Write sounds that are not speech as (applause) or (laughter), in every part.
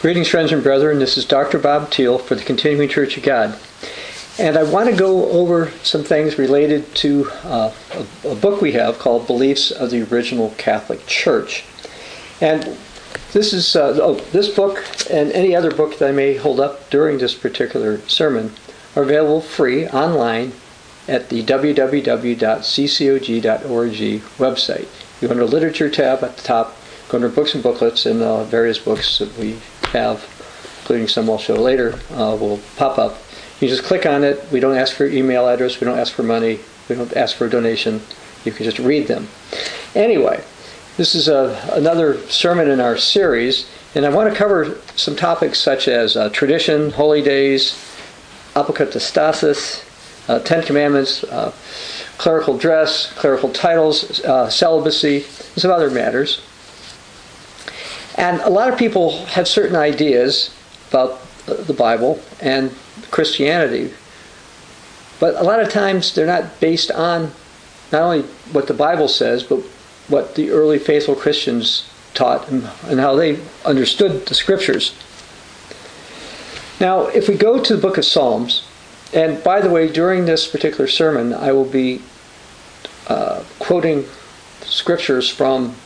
Greetings, friends and brethren. This is Dr. Bob Thiel for the Continuing Church of God. And I want to go over some things related to uh, a, a, book we have called Beliefs of the Original Catholic Church. And this is uh, oh, this book and any other book that I may hold up during this particular sermon are available free online at the www.ccog.org website. You go under Literature tab at the top, go under Books and Booklets, and uh, various books that we have, including some I'll show later, uh, will pop up. You just click on it. We don't ask for email address. We don't ask for money. We don't ask for a donation. You can just read them. Anyway, this is a, another sermon in our series, and I want to cover some topics such as uh, tradition, holy days, apokatastasis, uh, Ten Commandments, uh, clerical dress, clerical titles, uh, celibacy, and some other matters. And a lot of people have certain ideas about the Bible and Christianity, but a lot of times they're not based on not only what the Bible says, but what the early faithful Christians taught and, how they understood the scriptures. Now, if we go to the book of Psalms, and by the way, during this particular sermon, I will be uh, quoting scriptures from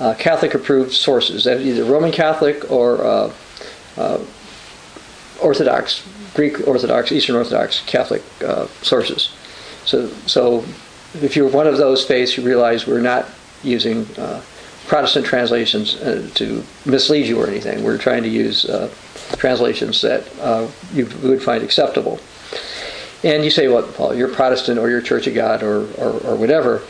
uh, Catholic approved sources, either Roman Catholic or uh, uh, Orthodox, Greek Orthodox, Eastern Orthodox Catholic uh, sources. So, so if you're one of those faiths, you realize we're not using uh, Protestant translations uh, to mislead you or anything. We're trying to use translations that you would find acceptable. And you say, well, Paul, you're Protestant or you're Church of God or, or, or whatever.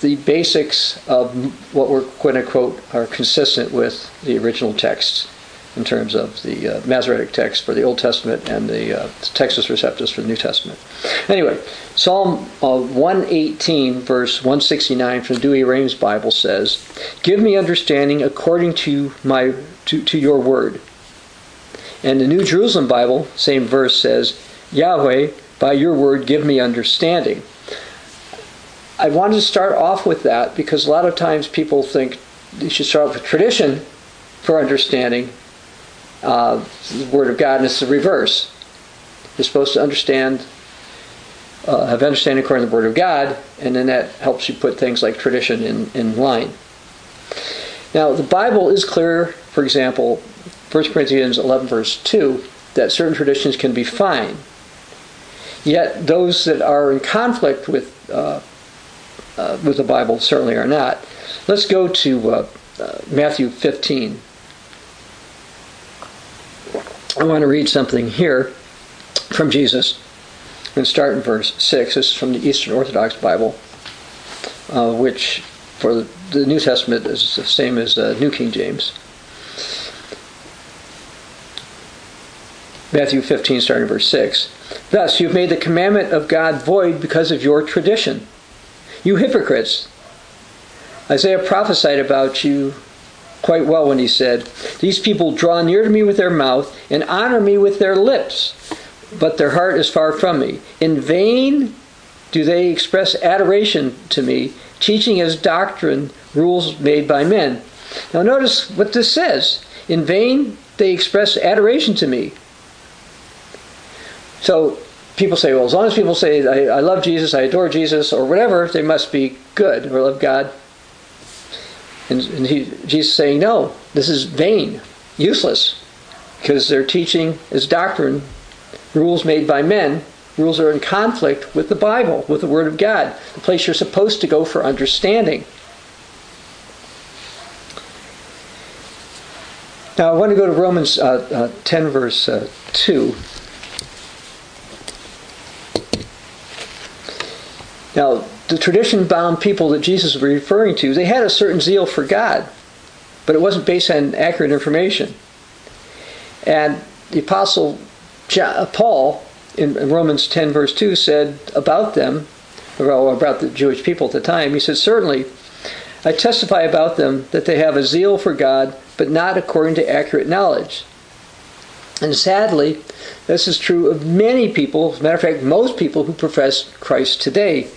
The basics of what we're going to quote are consistent with the original texts in terms of the uh, Masoretic text for the Old Testament and the uh, Textus Receptus for the New Testament. Anyway, Psalm uh, 118, verse 169 from Douay-Rheims Bible says, "Give me understanding according to my to, to your word." And the New Jerusalem Bible, same verse says, "Yahweh, by your word, give me understanding." I wanted to start off with that because a lot of times people think you should start with tradition for understanding uh, the Word of God, and it's the reverse. You're supposed to understand, uh, have understanding according to the Word of God, and then that helps you put things like tradition in, in line. Now, the Bible is clear, for example, 1 Corinthians 11, verse 2, that certain traditions can be fine. Yet those that are in conflict with uh, uh, with the Bible certainly are not. Let's go to uh, uh, Matthew 15. I want to read something here from Jesus. I'm start in verse 6. This is from the Eastern Orthodox Bible, uh, which for the, New Testament is the same as the New King James. Matthew 15, starting in verse 6. Thus, you've made the commandment of God void because of your tradition. You hypocrites! Isaiah prophesied about you quite well when he said, These people draw near to me with their mouth and honor me with their lips, but their heart is far from me. In vain do they express adoration to me, teaching as doctrine rules made by men. Now, notice what this says. In vain they express adoration to me. So, people say, well, as long as people say, I, I love Jesus, I adore Jesus, or whatever, they must be good or love God. And, and he, Jesus saying, no, this is vain, useless, because their teaching is doctrine, rules made by men, rules are in conflict with the Bible, with the Word of God, the place you're supposed to go for understanding. Now, I want to go to Romans uh, uh, 10, verse uh, 2. Now, the tradition bound people that Jesus was referring to, they had a certain zeal for God, but it wasn't based on accurate information. And the Apostle uh, Paul in Romans 10, verse 2, said about them, about the Jewish people at the time, he said, Certainly, I testify about them that they have a zeal for God, but not according to accurate knowledge. And sadly, this is true of many people, as a matter of fact, most people who profess Christ today.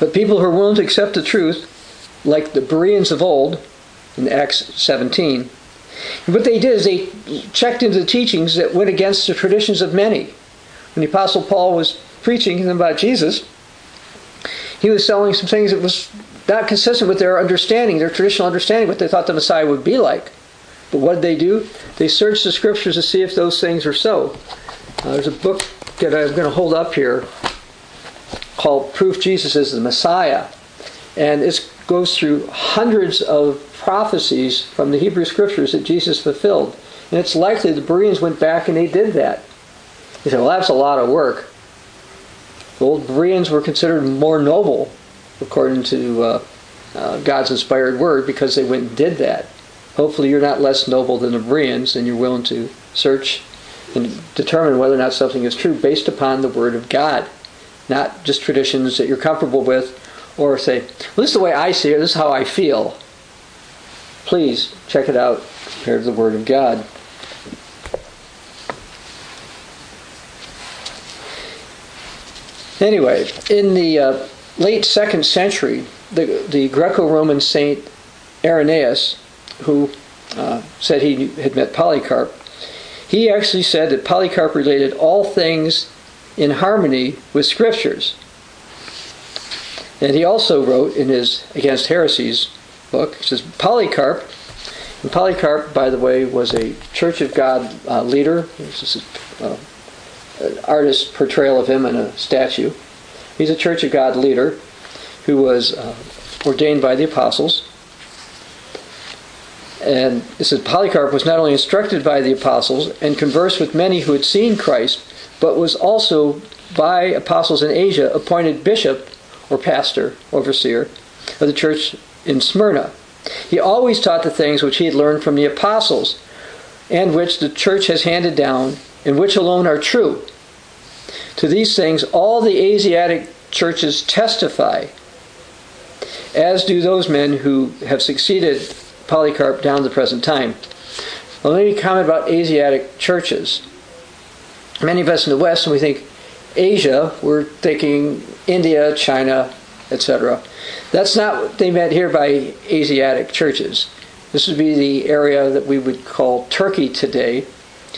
But people who are willing to accept the truth, like the Bereans of old in Acts 17, what they did is they checked into the teachings that went against the traditions of many. When the Apostle Paul was preaching them about Jesus, he was selling some things that was not consistent with their understanding, their traditional understanding, what they thought the Messiah would be like. But what did they do? They searched the scriptures to see if those things were so. Uh, there's a book that I'm going to hold up here called Proof Jesus is the Messiah. And it goes through hundreds of prophecies from the Hebrew scriptures that Jesus fulfilled. And it's likely the Bereans went back and they did that. You say, well, that's a lot of work. The old Bereans were considered more noble, according to uh, uh, God's inspired word, because they went and did that. Hopefully, you're not less noble than the Bereans, and you're willing to search and determine whether or not something is true based upon the word of God, not just traditions that you're comfortable with, or say, well, this is the way I see it, this is how I feel. Please check it out compared to the word of God. Anyway, in the uh, late second century, the, the Greco Roman saint Irenaeus, who uh, said he had met Polycarp, he actually said that Polycarp related all things in harmony with scriptures. And he also wrote in his Against Heresies book, says, Polycarp, and Polycarp, by the way, was a Church of God uh, leader. This is uh, an artist's portrayal of him in a statue. He's a Church of God leader who was uh, ordained by the apostles. And it says Polycarp was not only instructed by the apostles and conversed with many who had seen Christ, but was also by apostles in Asia appointed bishop or pastor, overseer of the church in Smyrna. He always taught the things which he had learned from the apostles and which the church has handed down and which alone are true. To these things all the Asiatic churches testify, as do those men who have succeeded Polycarp down to the present time. Well, let me comment about Asiatic churches. Many of us in the West, when we think Asia, we're thinking India, China, etc. That's not what they meant here by Asiatic churches. This would be the area that we would call Turkey today,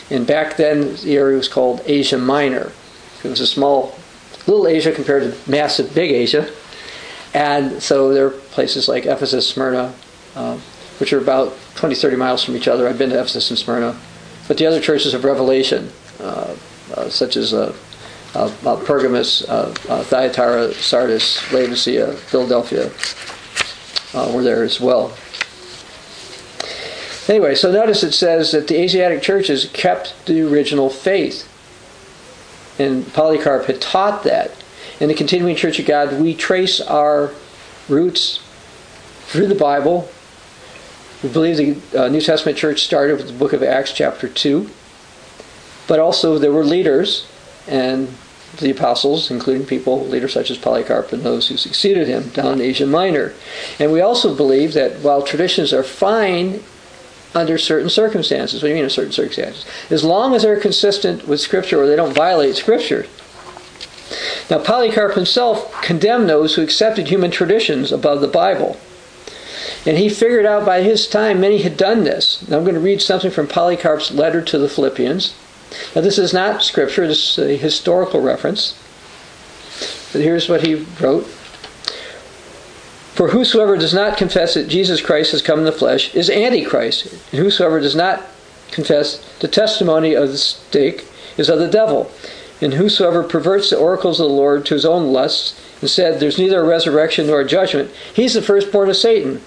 and back then the area was called Asia Minor. It was a small, little Asia compared to massive big Asia. And so there are places like Ephesus, Smyrna, uh, which are about 20, 30 miles from each other. I've been to Ephesus and Smyrna. But the other churches of Revelation, such as uh, uh, uh, Pergamus, Thyatira, Sardis, Laodicea, Philadelphia, were there as well. Anyway, so notice it says that the Asiatic churches kept the original faith. And Polycarp had taught that. In the continuing Church of God, we trace our roots through the Bible. We believe the uh, New Testament church started with the book of Acts, chapter 2. But also, there were leaders, and the apostles, including people, leaders such as Polycarp and those who succeeded him down in Asia Minor. And we also believe that while traditions are fine under certain circumstances. What do you mean in certain circumstances? As long as they're consistent with Scripture or they don't violate Scripture. Now, Polycarp himself condemned those who accepted human traditions above the Bible. And he figured out by his time many had done this. Now, I'm going to read something from Polycarp's letter to the Philippians. Now, this is not Scripture, this is a historical reference. But here's what he wrote for whosoever does not confess that Jesus Christ has come in the flesh is Antichrist, and whosoever does not confess the testimony of the stake is of the devil. And whosoever perverts the oracles of the Lord to his own lusts, and said, There's neither a resurrection nor a judgment, he's the firstborn of Satan.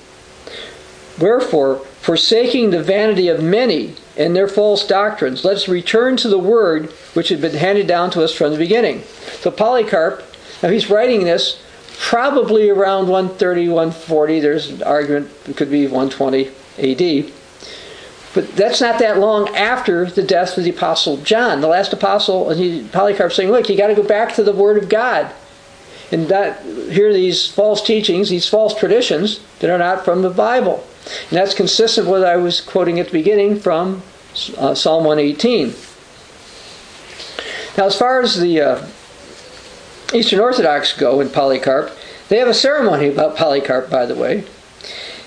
Wherefore, forsaking the vanity of many and their false doctrines, let us return to the word which had been handed down to us from the beginning. So Polycarp, now he's writing this probably around 130, 140. There's an argument it could be 120 AD. But that's not that long after the death of the Apostle John, the last apostle. And he, Polycarp saying, look, you got to go back to the Word of God. And here are these false teachings, these false traditions that are not from the Bible. And that's consistent with what I was quoting at the beginning from uh, Psalm 118. Now, as far as the uh, Eastern Orthodox go in Polycarp, they have a ceremony about Polycarp, by the way.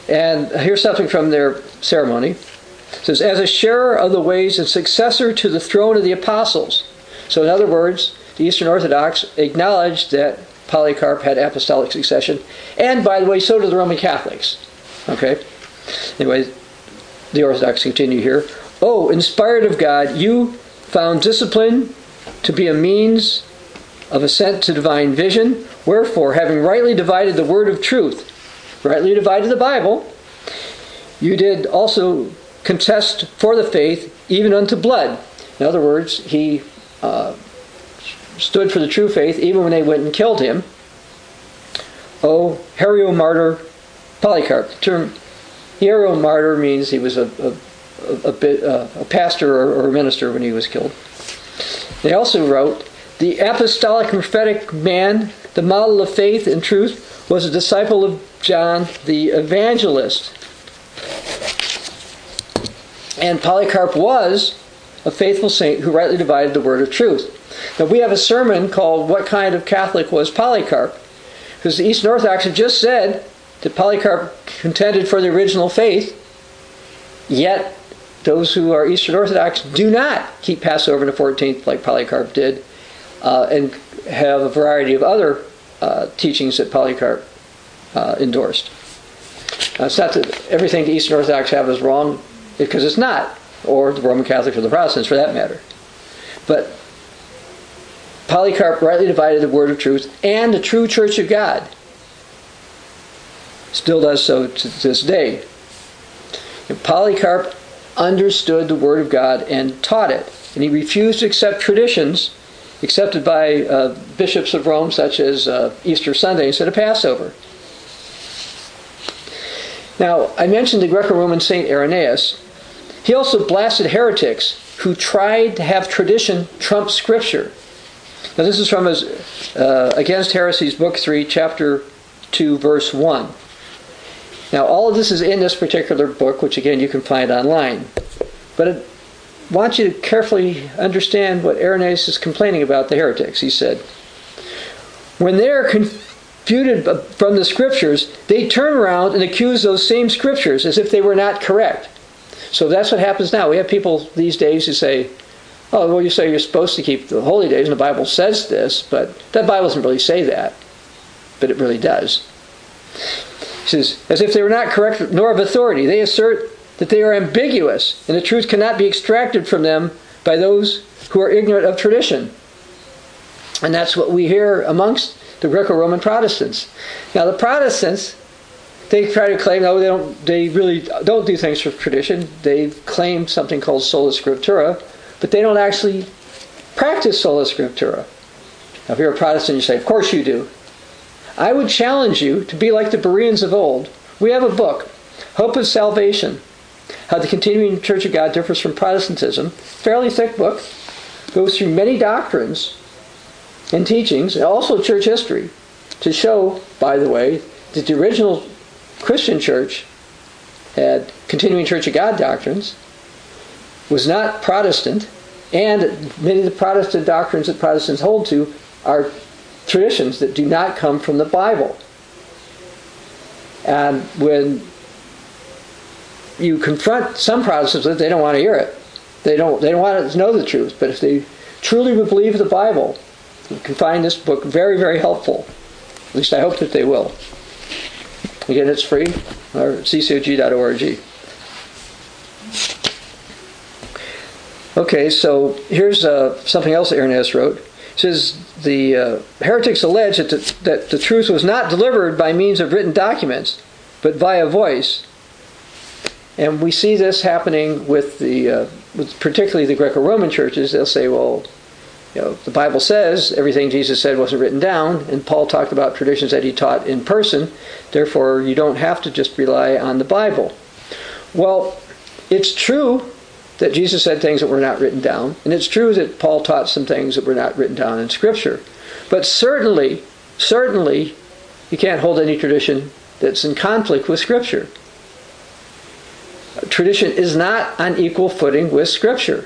And here's something from their ceremony. It says, as a sharer of the ways and successor to the throne of the apostles. So, in other words, the Eastern Orthodox acknowledged that Polycarp had apostolic succession, and by the way, so do the Roman Catholics. Okay? Anyway, the Orthodox continue here. Oh, inspired of God, you found discipline to be a means of ascent to divine vision. Wherefore, having rightly divided the word of truth, rightly divided the Bible, you did also contest for the faith, even unto blood. In other words, he uh, stood for the true faith even when they went and killed him. Oh, Hieromartyr Polycarp. The term hieromartyr means he was a, a, a, bit, uh, a pastor or, or a minister when he was killed. They also wrote, the apostolic prophetic man, the model of faith and truth, was a disciple of John the evangelist. And Polycarp was a faithful saint who rightly divided the word of truth. Now, we have a sermon called What Kind of Catholic Was Polycarp? Because the Eastern Orthodox have just said that Polycarp contended for the original faith, yet those who are Eastern Orthodox do not keep Passover on the 14th like Polycarp did, uh, and have a variety of other uh, teachings that Polycarp uh, endorsed. It's not that everything the Eastern Orthodox have is wrong, because it's not, or the Roman Catholics or the Protestants for that matter. But Polycarp rightly divided the word of truth and the true church of God. Still does so to this day. Polycarp understood the word of God and taught it. And he refused to accept traditions accepted by uh, bishops of Rome, such as uh, Easter Sunday instead of Passover. Now, I mentioned the Greco Roman saint Irenaeus. He also blasted heretics who tried to have tradition trump Scripture. Now, this is from his uh, Against Heresies, Book 3, Chapter 2, Verse 1. Now, all of this is in this particular book, which again you can find online. But I want you to carefully understand what Irenaeus is complaining about the heretics. He said, When they are confuted from the scriptures, they turn around and accuse those same scriptures as if they were not correct. So that's what happens now. We have people these days who say, oh, well, you say you're supposed to keep the holy days, and the Bible says this, but that Bible doesn't really say that. But it really does. He says, as if they were not correct nor of authority. They assert that they are ambiguous, and the truth cannot be extracted from them by those who are ignorant of tradition. And that's what we hear amongst the Greco-Roman Protestants. Now, the Protestants, they try to claim, no, they don't. They really don't do things for tradition. They claim something called sola scriptura, but they don't actually practice sola scriptura. Now, if you're a Protestant, you say, of course you do. I would challenge you to be like the Bereans of old. We have a book, Hope of Salvation, How the Continuing Church of God Differs from Protestantism. Fairly thick book, goes through many doctrines and teachings, and also church history, to show, by the way, that the original Christian church had continuing Church of God doctrines, was not Protestant, and many of the Protestant doctrines that Protestants hold to are traditions that do not come from the Bible. And when you confront some Protestants they don't want to hear it. They don't, they don't want to know the truth. But if they truly would believe the Bible, you can find this book very, very helpful. At least I hope that they will. Again, it's free, or ccog.org. Okay, so here's uh, something else that Irenaeus wrote. Says the uh, heretics allege that the, that the truth was not delivered by means of written documents, but via voice. And we see this happening with the, uh, with particularly the Greco-Roman churches. They'll say, well, you know, the Bible says everything Jesus said wasn't written down, and Paul talked about traditions that he taught in person. Therefore, you don't have to just rely on the Bible. Well, it's true that Jesus said things that were not written down, and it's true that Paul taught some things that were not written down in Scripture. But certainly, certainly, you can't hold any tradition that's in conflict with Scripture. Tradition is not on equal footing with Scripture.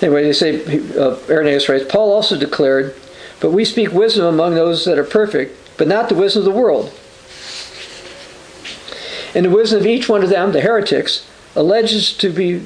Anyway, they say, uh, Irenaeus writes, Paul also declared, But we speak wisdom among those that are perfect, but not the wisdom of the world And the wisdom of each one of them, the heretics, alleges to be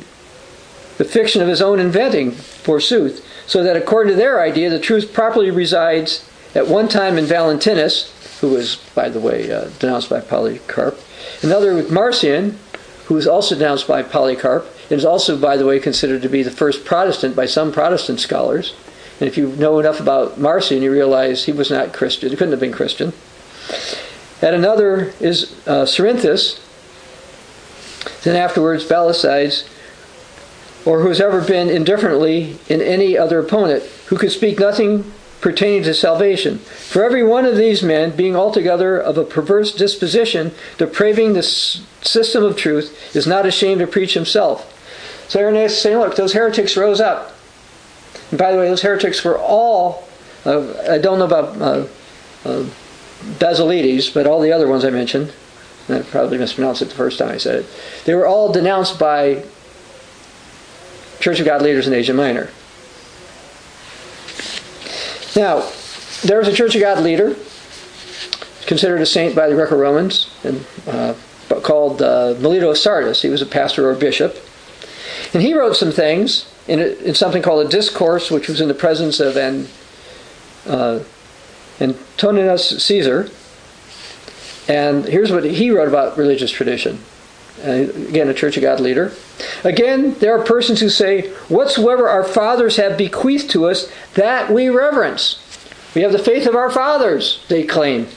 the fiction of his own inventing, forsooth, so that according to their idea, the truth properly resides at one time in Valentinus, who was, by the way, uh, denounced by Polycarp, another with Marcion, who was also denounced by Polycarp, and is also, by the way, considered to be the first Protestant by some Protestant scholars. And if you know enough about Marcion, you realize he was not Christian. He couldn't have been Christian. And another is uh, Cerinthus, then afterwards Valicides, or who has ever been indifferently in any other opponent, who could speak nothing pertaining to salvation. For every one of these men, being altogether of a perverse disposition, depraving the system of truth, is not ashamed to preach himself. So Irenaeus is saying, look, those heretics rose up. And by the way, those heretics were all, uh, I don't know about uh, uh, Basilides, but all the other ones I mentioned, I probably mispronounced it the first time I said it, they were all denounced by Church of God leaders in Asia Minor. Now, there was a Church of God leader, considered a saint by the Greco Romans, and uh, called uh, Melito of Sardis. He was a pastor or bishop. And he wrote some things in, a, in something called a discourse, which was in the presence of an, uh, Antoninus Caesar. And here's what he wrote about religious tradition. Uh, again, a Church of God leader. Again, there are persons who say, Whatsoever our fathers have bequeathed to us, that we reverence. We have the faith of our fathers, they claim.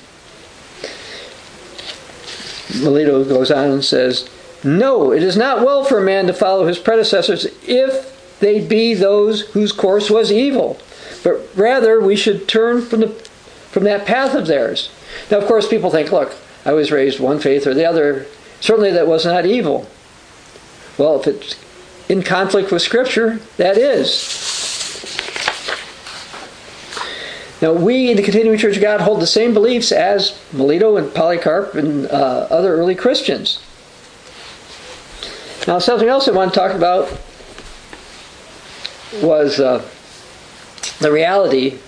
Melito goes on and says, No, it is not well for a man to follow his predecessors if they be those whose course was evil, but rather we should turn from, the, from that path of theirs. Now, of course, people think, Look, I was raised one faith or the other. Certainly that was not evil. Well, if it's in conflict with Scripture, that is. Now, we in the Continuing Church of God hold the same beliefs as Melito and Polycarp and uh, other early Christians. Now, something else I want to talk about was uh, the reality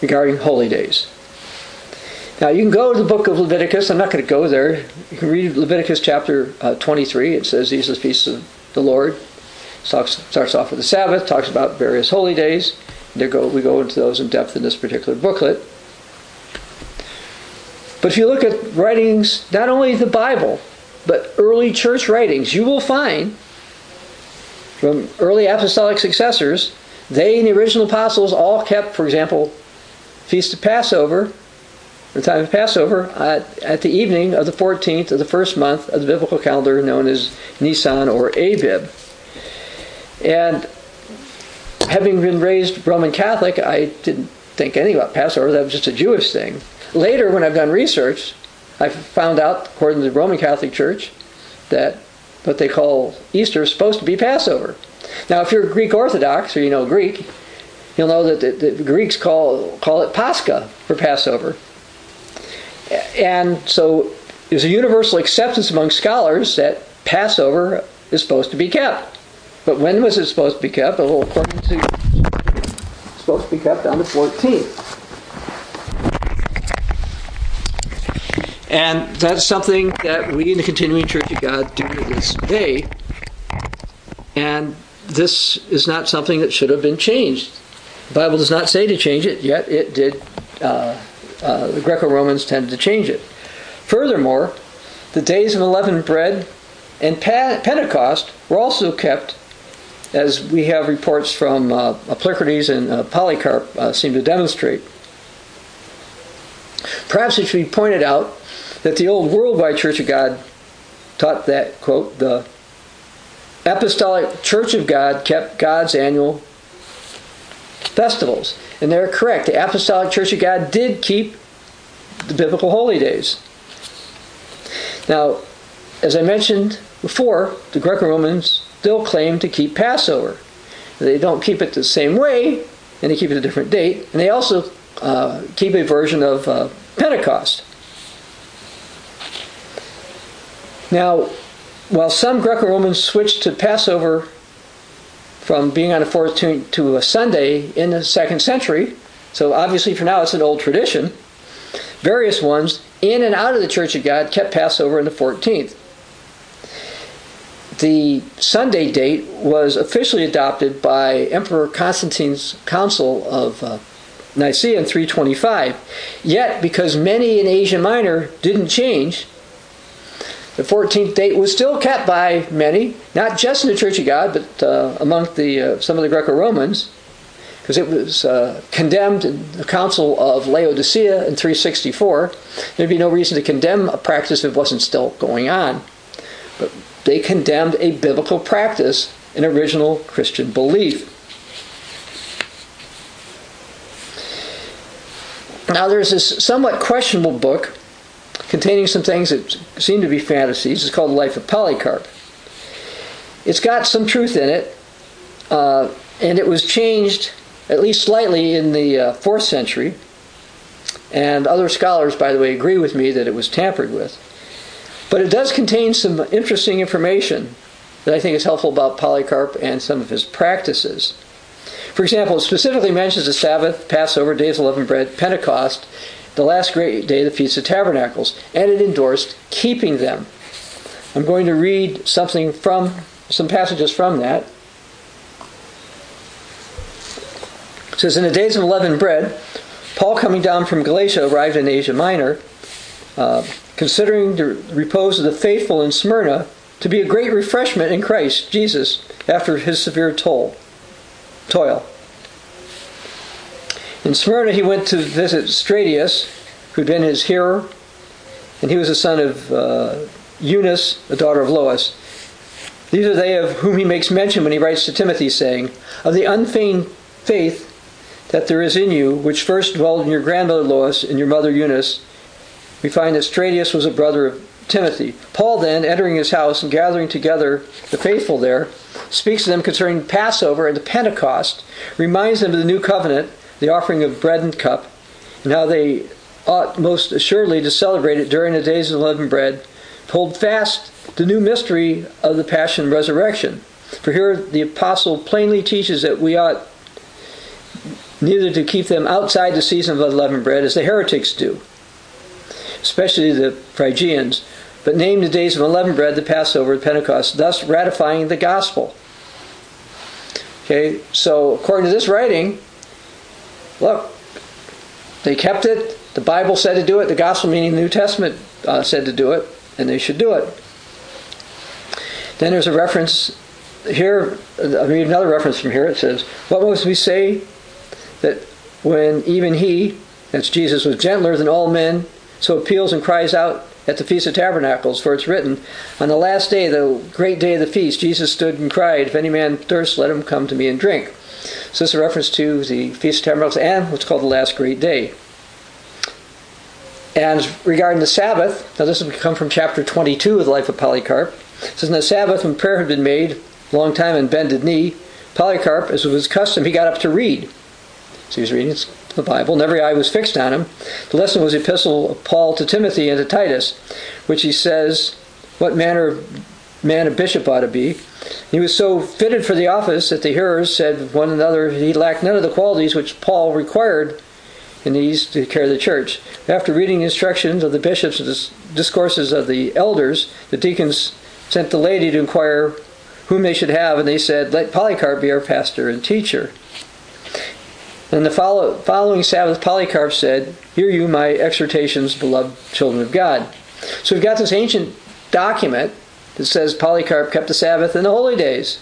regarding holy days. Now, you can go to the book of Leviticus. I'm not going to go there. You can read Leviticus chapter uh, 23. It says these are the feasts of the Lord. Starts, starts off with the Sabbath, talks about various holy days. There go, we go into those in depth in this particular booklet. But if you look at writings, not only the Bible, but early church writings, you will find from early apostolic successors, they and the original apostles all kept, for example, Feast of Passover the time of Passover at, at, the evening of the 14th of the first month of the biblical calendar known as Nisan or Abib. And having been raised Roman Catholic, I didn't think anything about Passover. That was just a Jewish thing. Later, when I've done research, I found out, according to the Roman Catholic Church, that what they call Easter is supposed to be Passover. Now, if you're Greek Orthodox or you know Greek, you'll know that the, the Greeks call call it Pascha for Passover. And so there's a universal acceptance among scholars that Passover is supposed to be kept. But when was it supposed to be kept? Well, according to supposed to be kept on the 14th. And that's something that we in the Continuing Church of God do to this day. And this is not something that should have been changed. The Bible does not say to change it, yet it did. Uh, uh, the Greco Romans tended to change it. Furthermore, the days of unleavened bread and Pentecost were also kept, as we have reports from uh, and uh, Polycarp uh, seem to demonstrate. Perhaps it should be pointed out that the old worldwide Church of God taught that, quote, the Apostolic Church of God kept God's annual festivals. And they're correct. The Apostolic Church of God did keep the biblical holy days. Now, as I mentioned before, the Greco Romans still claim to keep Passover. They don't keep it the same way, and they keep it a different date, and they also uh, keep a version of uh, Pentecost. Now, while some Greco Romans switched to Passover from being on a 14th to a Sunday in the second century. So obviously for now it's an old tradition. Various ones in and out of the Church of God kept Passover on the 14th. The Sunday date was officially adopted by Emperor Constantine's Council of uh, Nicaea in 325. Yet, because many in Asia Minor didn't change, the 14th date was still kept by many, not just in the Church of God, but uh, among the, uh, some of the Greco Romans, because it was uh, condemned in the Council of Laodicea in 364. There'd be no reason to condemn a practice if it wasn't still going on. But they condemned a biblical practice, an original Christian belief. Now, there's this somewhat questionable book containing some things that seem to be fantasies. It's called The Life of Polycarp. It's got some truth in it, uh, and it was changed at least slightly in the uh, fourth century. And other scholars, by the way, agree with me that it was tampered with. But it does contain some interesting information that I think is helpful about Polycarp and some of his practices. For example, it specifically mentions the Sabbath, Passover, days of leavened bread, Pentecost, the last great day, the Feast of Tabernacles, and it endorsed keeping them. I'm going to read something from some passages from that. It says, In the days of leavened bread, Paul, coming down from Galatia, arrived in Asia Minor, uh, considering the repose of the faithful in Smyrna to be a great refreshment in Christ Jesus after his severe toll, toil. In Smyrna, he went to visit Stratius, who'd been his hearer, and he was the son of uh, Eunice, the daughter of Lois. These are they of whom he makes mention when he writes to Timothy, saying, Of the unfeigned faith that there is in you, which first dwelled in your grandmother Lois and your mother Eunice, we find that Stratius was a brother of Timothy. Paul then, entering his house and gathering together the faithful there, speaks to them concerning Passover and the Pentecost, reminds them of the new covenant, the offering of bread and cup, and how they ought most assuredly to celebrate it during the days of unleavened bread, hold fast the new mystery of the passion and resurrection. For here the apostle plainly teaches that we ought neither to keep them outside the season of unleavened bread as the heretics do, especially the Phrygians, but name the days of unleavened bread, the Passover, the Pentecost, thus ratifying the gospel. Okay, so according to this writing, look, they kept it. The Bible said to do it. The gospel, meaning the New Testament, uh, said to do it, and they should do it. Then there's a reference here. I mean, another reference from here. It says, "What must we say that when even He, that's Jesus, was gentler than all men, so appeals and cries out at the Feast of Tabernacles, for it's written, On the last day, the great day of the feast, Jesus stood and cried, If any man thirst, let him come to me and drink. So this is a reference to the Feast of Tabernacles and what's called the last great day. And regarding the Sabbath, now this has come from chapter 22 of the life of Polycarp. It says, On the Sabbath, when prayer had been made, long time on bended knee, Polycarp, as was his custom, he got up to read. So he was reading the Bible, and every eye was fixed on him. The lesson was the epistle of Paul to Timothy and to Titus, which he says, What manner of man a bishop ought to be. He was so fitted for the office that the hearers said one another he lacked none of the qualities which Paul required in these to carry the church. After reading the instructions of the bishops and discourses of the elders, the deacons sent the laity to inquire whom they should have, and they said, Let Polycarp be our pastor and teacher. And the follow, following Sabbath, Polycarp said, Hear you my exhortations, beloved children of God. So we've got this ancient document that says Polycarp kept the Sabbath and the holy days.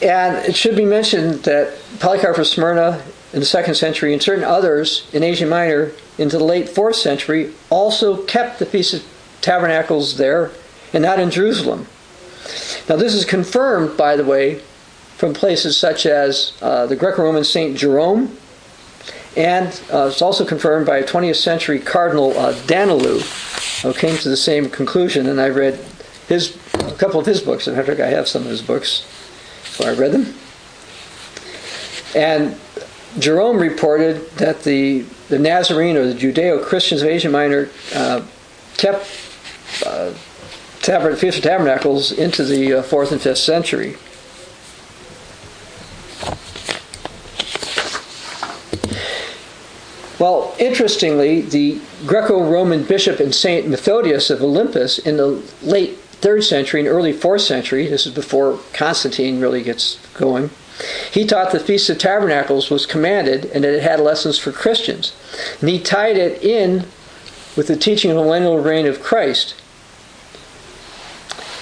And it should be mentioned that Polycarp of Smyrna in the second century and certain others in Asia Minor into the late fourth century also kept the Feast of Tabernacles there and not in Jerusalem. Now, this is confirmed, by the way, from places such as uh, the Greco Roman Saint Jerome, and uh, it's also confirmed by a 20th century Cardinal uh, Danielou, who came to the same conclusion. And I read his a couple of his books. In fact, I have some of his books, so I read them. And Jerome reported that the, the Nazarene or the Judeo Christians of Asia Minor uh, kept uh, tabern- Feast of Tabernacles into the uh, fourth and fifth century. Well, interestingly, the Greco Roman bishop and Saint Methodius of Olympus in the late 3rd century and early 4th century, this is before Constantine really gets going, he taught the Feast of Tabernacles was commanded and that it had lessons for Christians. And he tied it in with the teaching of the millennial reign of Christ.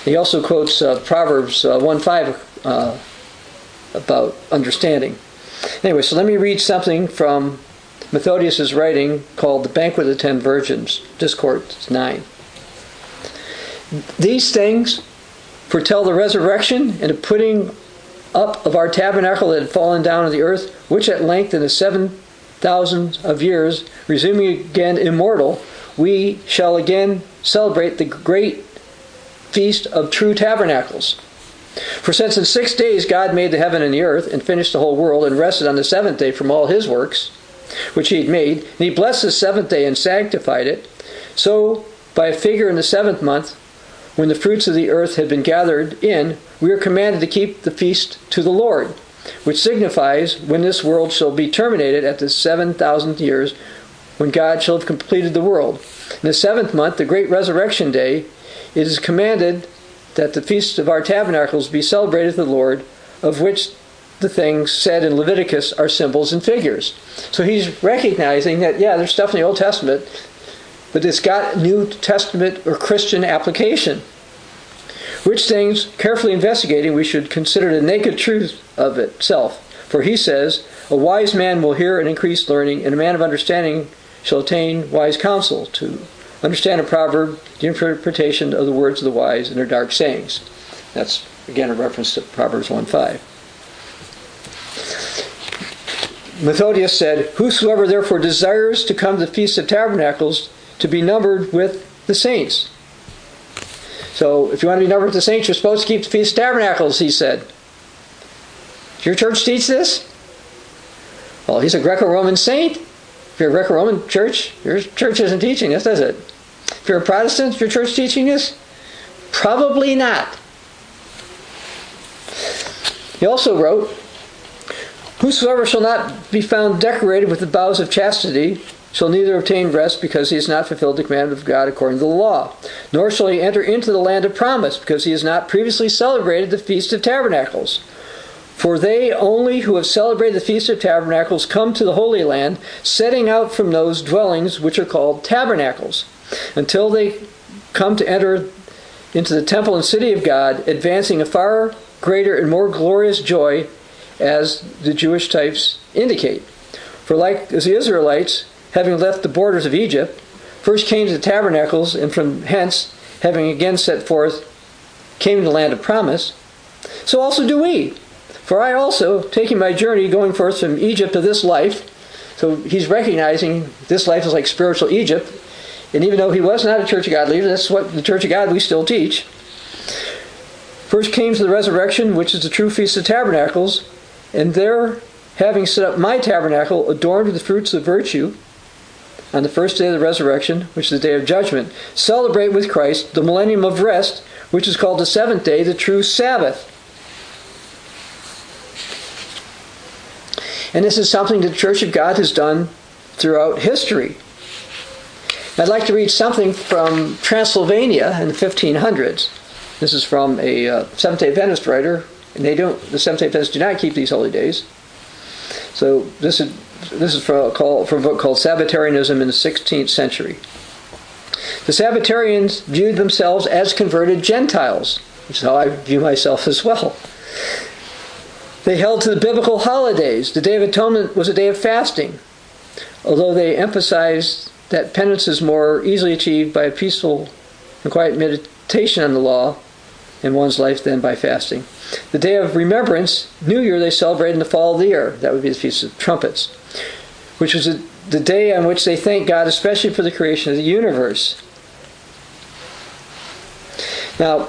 He also quotes uh, Proverbs uh, 1 5 uh, about understanding. Anyway, so let me read something from Methodius' writing called The Banquet of the Ten Virgins, Discourse 9. These things foretell the resurrection and the putting up of our tabernacle that had fallen down on the earth, which at length in the seven thousands of years, resuming again immortal, we shall again celebrate the great feast of true tabernacles. For since in six days God made the heaven and the earth, and finished the whole world, and rested on the seventh day from all his works, which he had made, and he blessed the seventh day and sanctified it, so by a figure in the seventh month, when the fruits of the earth had been gathered in, we are commanded to keep the feast to the Lord, which signifies when this world shall be terminated at the seven thousandth years, when God shall have completed the world. In the seventh month, the great resurrection day, it is commanded that the feast of our tabernacles be celebrated to the Lord, of which the things said in Leviticus are symbols and figures. So he's recognizing that, yeah, there's stuff in the Old Testament but it's got New Testament or Christian application. Which things, carefully investigating, we should consider the naked truth of itself. For he says, A wise man will hear and increase learning, and a man of understanding shall attain wise counsel to understand a proverb, the interpretation of the words of the wise and their dark sayings. That's again a reference to Proverbs 1 5. Methodius said, Whosoever therefore desires to come to the Feast of Tabernacles to be numbered with the saints. So if you want to be numbered with the saints, you're supposed to keep the Feast of Tabernacles, he said. Does your church teach this? Well, he's a Greco Roman saint. If you're a Greco Roman church, your church isn't teaching this, does it? If you're a Protestant, your church teaching this? Probably not. He also wrote, Whosoever shall not be found decorated with the boughs of chastity shall neither obtain rest because he has not fulfilled the commandment of God according to the law, nor shall he enter into the land of promise because he has not previously celebrated the Feast of Tabernacles. For they only who have celebrated the Feast of Tabernacles come to the Holy Land, setting out from those dwellings which are called tabernacles, until they come to enter into the temple and city of God, advancing a far greater and more glorious joy as the Jewish types indicate. For like as the Israelites, having left the borders of Egypt, first came to the tabernacles, and from hence, having again set forth, came to the land of promise, so also do we. For I also, taking my journey, going forth from Egypt to this life, so he's recognizing this life is like spiritual Egypt, and even though he was not a Church of God leader, that's what the Church of God we still teach. First came to the resurrection, which is the true Feast of Tabernacles, and there, having set up my tabernacle, adorned with the fruits of virtue, on the first day of the resurrection, which is the day of judgment, celebrate with Christ the millennium of rest, which is called the seventh day, the true Sabbath. And this is something the Church of God has done throughout history. I'd like to read something from Transylvania in the 1500s. This is from a uh, Seventh Day Adventist writer, and they don't. The Seventh Day Adventists do not keep these holy days. So this is this is from from a book called Sabbatarianism in the 16th Century. The Sabbatarians viewed themselves as converted Gentiles, which is how I view myself as well. They held to the biblical holidays. The Day of Atonement was a day of fasting, although they emphasized that penance is more easily achieved by a peaceful and quiet meditation on the law in one's life than by fasting. The day of remembrance, New Year, they celebrate in the fall of the year. That would be the Feast of Trumpets, which was the day on which they thank God, especially for the creation of the universe. Now,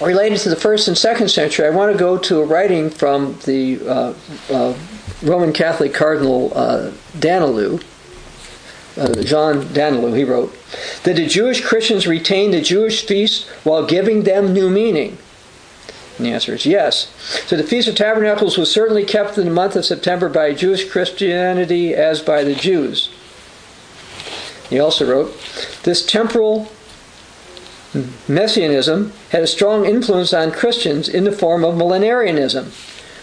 related to the first and second century, I want to go to a writing from the uh, uh, Roman Catholic Cardinal uh, Danielou. Uh, Jean Danielou, he wrote, that the Jewish Christians retain the Jewish feasts while giving them new meaning. And the answer is yes. So the Feast of Tabernacles was certainly kept in the month of September by Jewish Christianity as by the Jews. He also wrote, This temporal messianism had a strong influence on Christians in the form of millenarianism,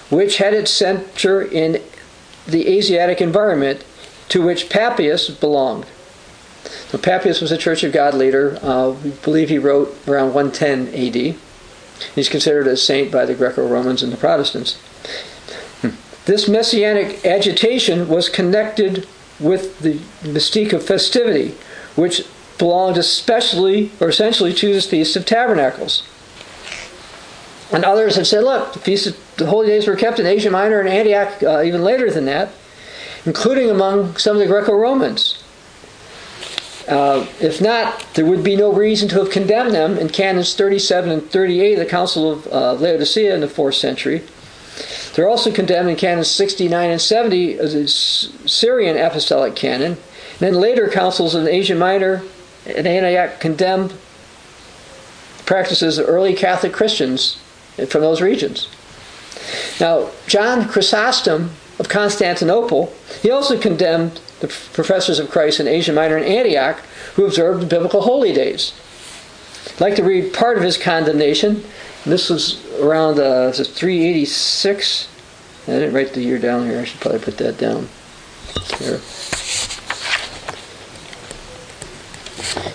which had its center in the Asiatic environment to which Papias belonged. So Papias was a Church of God leader. Uh, we believe he wrote around 110 AD. He's considered a saint by the Greco-Romans and the Protestants. This messianic agitation was connected with the mystique of festivity, which belonged especially or essentially to the Feast of Tabernacles. And others have said, look, the feast of the holy days were kept in Asia Minor and Antioch uh, even later than that, including among some of the Greco-Romans. Uh, if not, there would be no reason to have condemned them in canons 37 and 38 of the Council of uh, Laodicea in the 4th century. They're also condemned in canons 69 and 70 of the Syrian Apostolic Canon. And then later councils in Asia Minor and Antioch condemned practices of early Catholic Christians from those regions. Now, John Chrysostom of Constantinople, he also condemned the professors of Christ in Asia Minor and Antioch who observed the biblical holy days. I'd like to read part of his condemnation. This was around uh, 386. I didn't write the year down here. I should probably put that down. Here.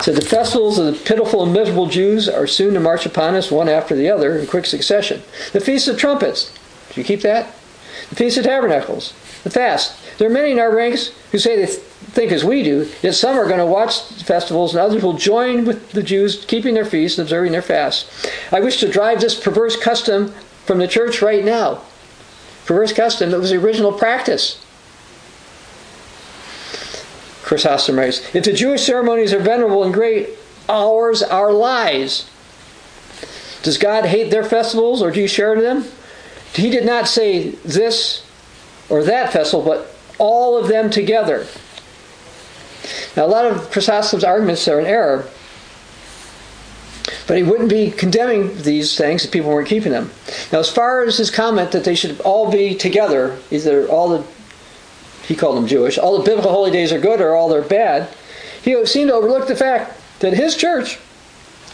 So the festivals of the pitiful and miserable Jews are soon to march upon us one after the other in quick succession. The Feast of Trumpets. Do you keep that? The Feast of Tabernacles. The fast. There are many in our ranks who say they think as we do, yet some are going to watch festivals and others will join with the Jews keeping their feasts and observing their fasts. I wish to drive this perverse custom from the church right now. Perverse custom, it was the original practice. Chrysostom writes, If the Jewish ceremonies are venerable and great, ours are lies. Does God hate their festivals or do you share them? He did not say this or that festival, but all of them together. Now, a lot of Chrysostom's arguments are in error, but he wouldn't be condemning these things if people weren't keeping them. Now, as far as his comment that they should all be together, either all the he called them Jewish, all the biblical holy days are good or all they're bad, he seemed to overlook the fact that his church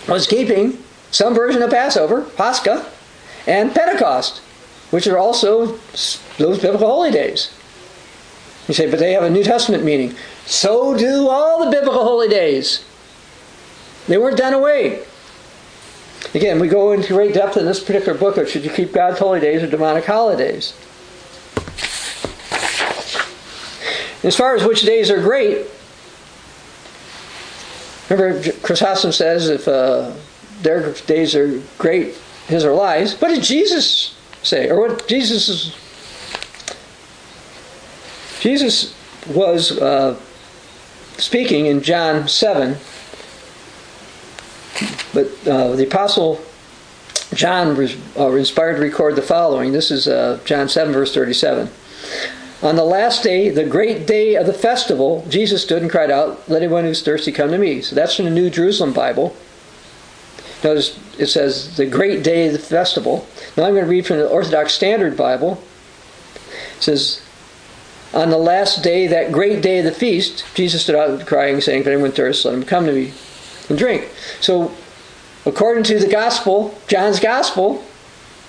was keeping some version of Passover, Pascha, and Pentecost, which are also those biblical holy days. You say, but they have a New Testament meaning. So do all the biblical holy days. They weren't done away. Again, we go into great depth in this particular book of should you keep God's holy days or demonic holidays. As far as which days are great, remember Chrysostom says if uh, their days are great, his are lies. What did Jesus say? Or what Jesus is. Jesus was uh, speaking in John 7, but uh, the Apostle John was uh, inspired to record the following. This is uh, John 7, verse 37. On the last day, the great day of the festival, Jesus stood and cried out, Let anyone who's thirsty come to me. So that's from the New Jerusalem Bible. Notice it says the great day of the festival. Now I'm going to read from the Orthodox Study Bible. It says, On the last day, that great day of the feast, Jesus stood out crying, saying, If anyone thirsts, let him come to me and drink. So, according to the Gospel, John's Gospel,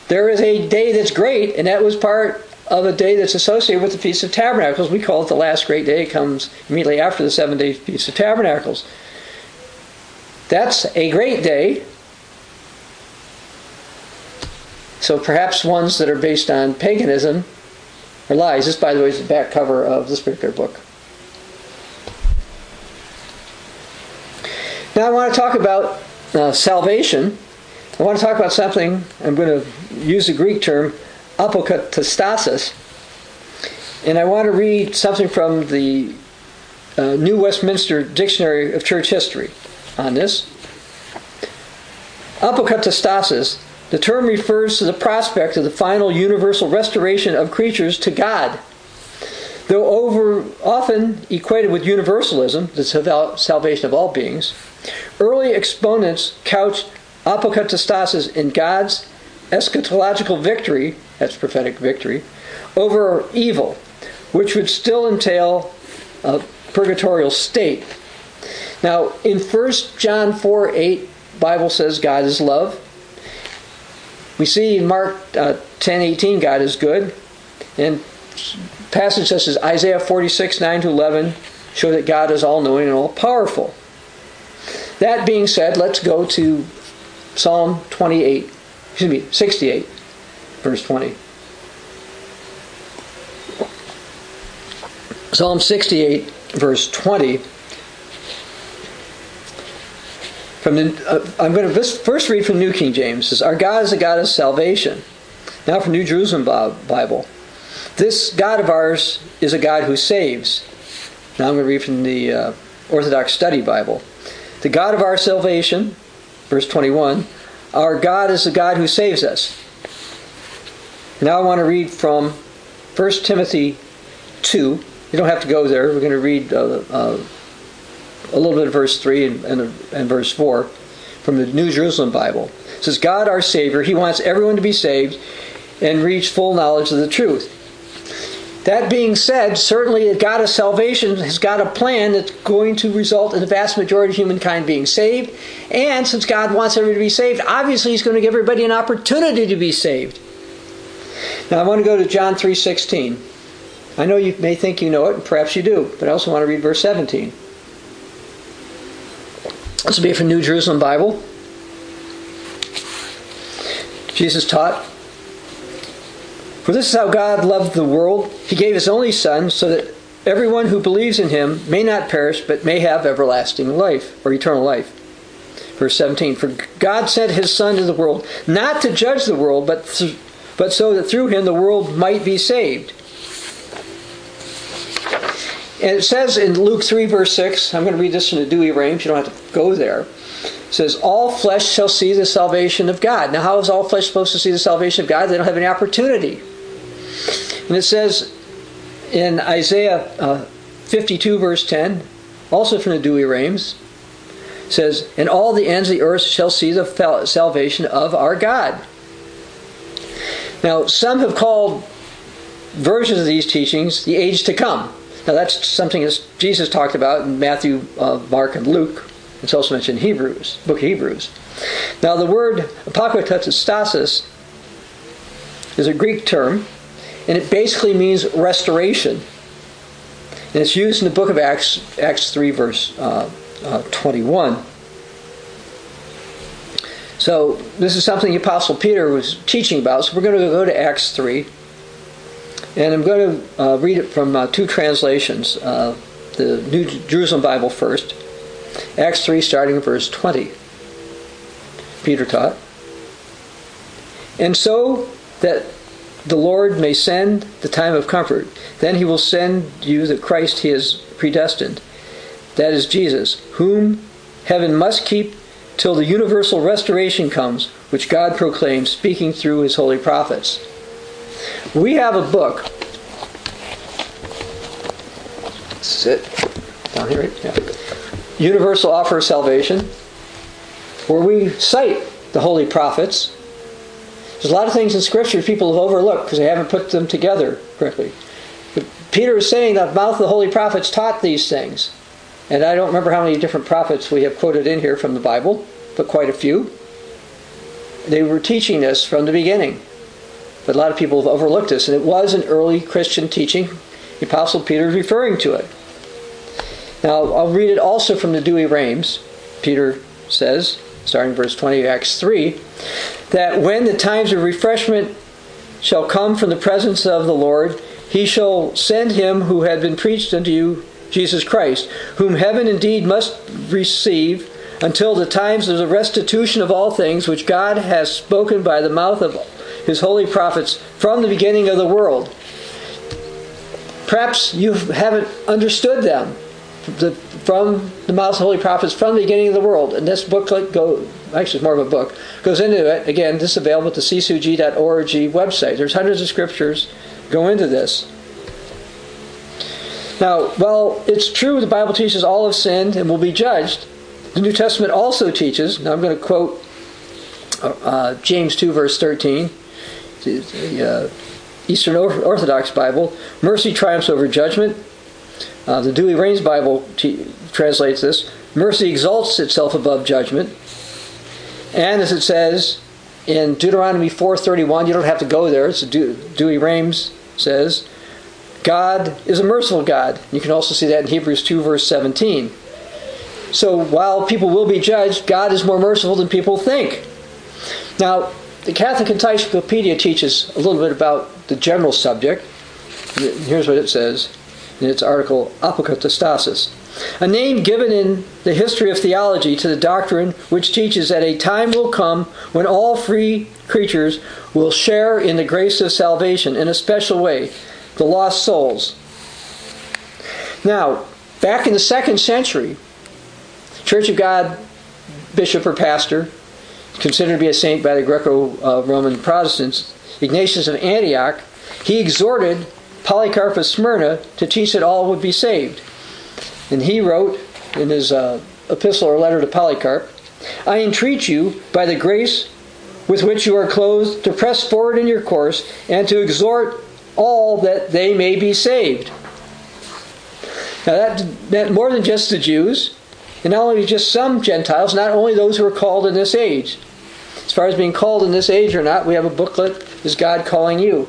there is a day that's great, and that was part of a day that's associated with the Feast of Tabernacles. We call it the last great day. It comes immediately after the seven day Feast of Tabernacles. That's a great day. So perhaps ones that are based on paganism are lies. This, by the way, is the back cover of this particular book. Now I want to talk about uh, salvation. I want to talk about something, I'm going to use the Greek term, apokatastasis. And I want to read something from the uh, New Westminster Dictionary of Church History on this. Apokatastasis, the term refers to the prospect of the final universal restoration of creatures to God. Though over often equated with universalism, the salvation of all beings, early exponents couched apokatastasis in God's eschatological victory that's prophetic victory, over evil, which would still entail a purgatorial state. Now, in 1 John 4 8, Bible says God is love. We see in Mark uh, 10 18, God is good. And passage such as Isaiah 46 9 to 11 show that God is all knowing and all powerful. That being said, let's go to Psalm 28, excuse me, 68, verse 20. Psalm 68, verse 20. From the, uh, I'm going to first read from New King James. Says, Our God is a God of salvation. Now from New Jerusalem Bible. This God of ours is a God who saves. Now I'm going to read from the uh, Orthodox Study Bible. The God of our salvation, verse 21, our God is the God who saves us. Now I want to read from 1 Timothy 2. You don't have to go there. We're going to read uh, uh, a little bit of verse 3 and, and, and verse 4 from the New Jerusalem Bible. It says, God our Savior, He wants everyone to be saved and reach full knowledge of the truth. That being said, certainly God of salvation has got a plan that's going to result in the vast majority of humankind being saved. And since God wants everybody to be saved, obviously He's going to give everybody an opportunity to be saved. Now I want to go to John 3:16. I know you may think you know it, and perhaps you do, but I also want to read verse 17. This will be from New Jerusalem Bible. Jesus taught, For this is how God loved the world. He gave his only Son so that everyone who believes in him may not perish but may have everlasting life or eternal life. Verse 17 For God sent his Son to the world not to judge the world, but, th- but so that through him the world might be saved. And it says in Luke 3, verse 6, I'm going to read this in the Douay-Rheims, you don't have to go there. It says, All flesh shall see the salvation of God. Now, how is all flesh supposed to see the salvation of God? They don't have any opportunity. And it says in Isaiah uh, 52, verse 10, also from the Douay-Rheims, says, And all the ends of the earth shall see the salvation of our God. Now, some have called versions of these teachings the age to come. Now that's something that Jesus talked about in Matthew, uh, Mark, and Luke. It's also mentioned in Hebrews, book of Hebrews. Now the word apokatastasis is a Greek term, and it basically means restoration. And it's used in the book of Acts, Acts 3, verse uh, uh, 21. So this is something the Apostle Peter was teaching about. So we're going to go to Acts 3. And I'm going to uh, read it from uh, two translations. Uh, the New Jerusalem Bible first. Acts 3, starting in verse 20. Peter taught. And so that the Lord may send the time of comfort, then he will send you the Christ he has predestined. That is Jesus, whom heaven must keep till the universal restoration comes, which God proclaims, speaking through his holy prophets. We have a book. Sit down here, right? Yeah. Universal Offer of Salvation, where we cite the holy prophets. There's a lot of things in Scripture people have overlooked because they haven't put them together correctly. But Peter is saying that mouth of the holy prophets taught these things. And I don't remember how many different prophets we have quoted in here from the Bible, but quite a few. They were teaching this from the beginning. But a lot of people have overlooked this, and it was an early Christian teaching. The Apostle Peter is referring to it. Now, I'll read it also from the Douay-Rheims. Peter says, starting verse 20 Acts 3, that when the times of refreshment shall come from the presence of the Lord, he shall send him who had been preached unto you, Jesus Christ, whom heaven indeed must receive until the times of the restitution of all things which God has spoken by the mouth of his holy prophets from the beginning of the world. Perhaps you haven't understood them the, from the mouth of the holy prophets from the beginning of the world. And this booklet go actually it's more of a book goes into it. Again, this is available at the ccog.org website. There's hundreds of scriptures go into this. Now, while it's true the Bible teaches all have sinned and will be judged, the New Testament also teaches. Now I'm going to quote uh, James 2 verse 13 the uh, Eastern Orthodox Bible, mercy triumphs over judgment. Uh, the Douay Rheims Bible t- translates this mercy exalts itself above judgment. And as it says in Deuteronomy 4:31, you don't have to go there. It's Douay Rheims says, God is a merciful God. You can also see that in Hebrews 2 verse 17. So while people will be judged, God is more merciful than people think. Now, the Catholic Encyclopedia teaches a little bit about the general subject. Here's what it says in its article, Apokatastasis. A name given in the history of theology to the doctrine which teaches that a time will come when all free creatures will share in the grace of salvation in a special way, the lost souls. Now, back in the second century, Church of God bishop or pastor, considered to be a saint by the Greco Roman Protestants, Ignatius of Antioch, he exhorted Polycarp of Smyrna to teach that all would be saved. And he wrote in his uh, epistle or letter to Polycarp, I entreat you, by the grace with which you are clothed, to press forward in your course and to exhort all that they may be saved. Now that meant more than just the Jews, and not only just some Gentiles, not only those who are called in this age. As far as being called in this age or not, we have a booklet, Is God Calling You?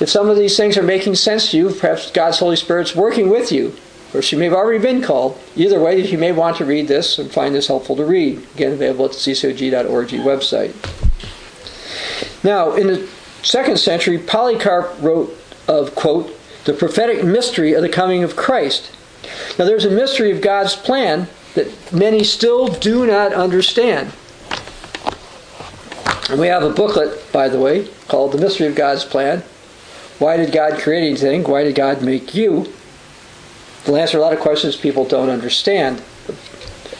If some of these things are making sense to you, perhaps God's Holy Spirit's working with you, or she may have already been called. Either way, you may want to read this and find this helpful to read. Again, available at the ccog.org website. Now, in the second century, Polycarp wrote of, quote, the prophetic mystery of the coming of Christ. Now, there's a mystery of God's plan that many still do not understand. And we have a booklet, by the way, called The Mystery of God's Plan why did God create anything? Why did God make you? It'll answer a lot of questions people don't understand.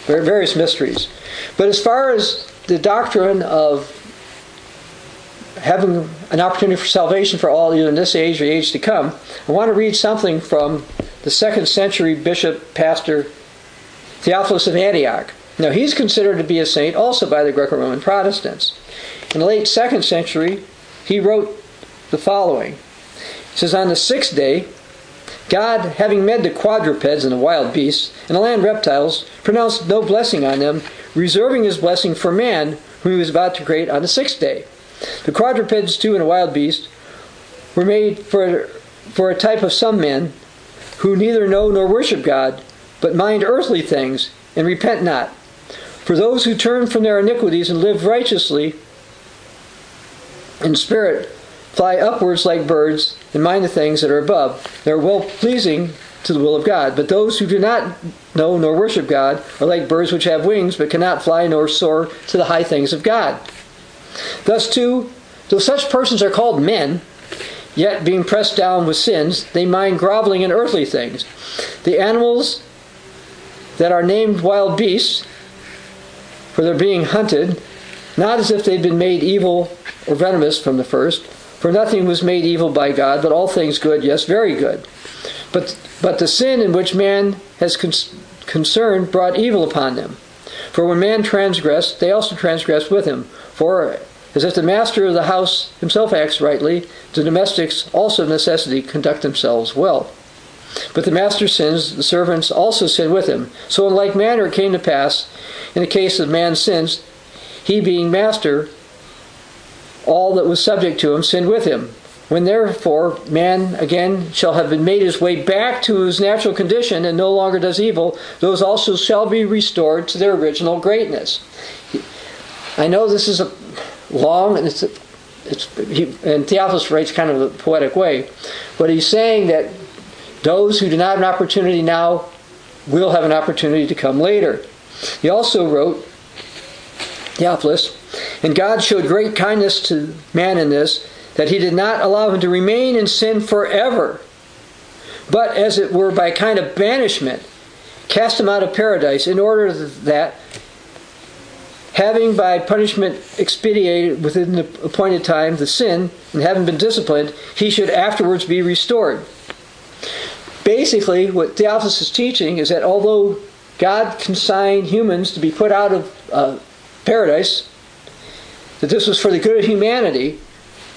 Various mysteries. But as far as the doctrine of having an opportunity for salvation for all, either in this age or the age to come, I want to read something from the second century bishop, pastor Theophilus of Antioch. Now, he's considered to be a saint also by the Greco Roman Protestants. In the late second century, he wrote the following it says, On the sixth day, God, having made the quadrupeds and the wild beasts and the land reptiles, pronounced no blessing on them, reserving his blessing for man, whom he was about to create on the sixth day. The quadrupeds, too, and wild beasts were made for, for a type of some men who neither know nor worship God, but mind earthly things and repent not. For those who turn from their iniquities and live righteously in spirit fly upwards like birds and mind the things that are above. They are well pleasing to the will of God. But those who do not know nor worship God are like birds which have wings but cannot fly nor soar to the high things of God. Thus, too, though such persons are called men, yet being pressed down with sins, they mind groveling in earthly things. The animals that are named wild beasts, for their being hunted, not as if they'd been made evil or venomous from the first, for nothing was made evil by God, but all things good, yes, very good. But, but the sin in which man has con- concerned brought evil upon them. For when man transgressed, they also transgressed with him. For as if the master of the house himself acts rightly, the domestics also of necessity conduct themselves well. But the master sins, the servants also sin with him. So in like manner it came to pass, in the case of man's sins, he being master all that was subject to him sinned with him. When therefore man again shall have been made his way back to his natural condition and no longer does evil, those also shall be restored to their original greatness. I know this is a long and it's, it's he, and Theophilus writes kind of a poetic way, but he's saying that those who do not have an opportunity now will have an opportunity to come later. He also wrote, Theophilus, and God showed great kindness to man in this, that he did not allow him to remain in sin forever, but as it were by a kind of banishment, cast him out of paradise, in order that, having by punishment expiated within the appointed time the sin, and having been disciplined, he should afterwards be restored. Basically, what Theophilus is teaching is that although God consigned humans to be put out of uh, paradise, that this was for the good of humanity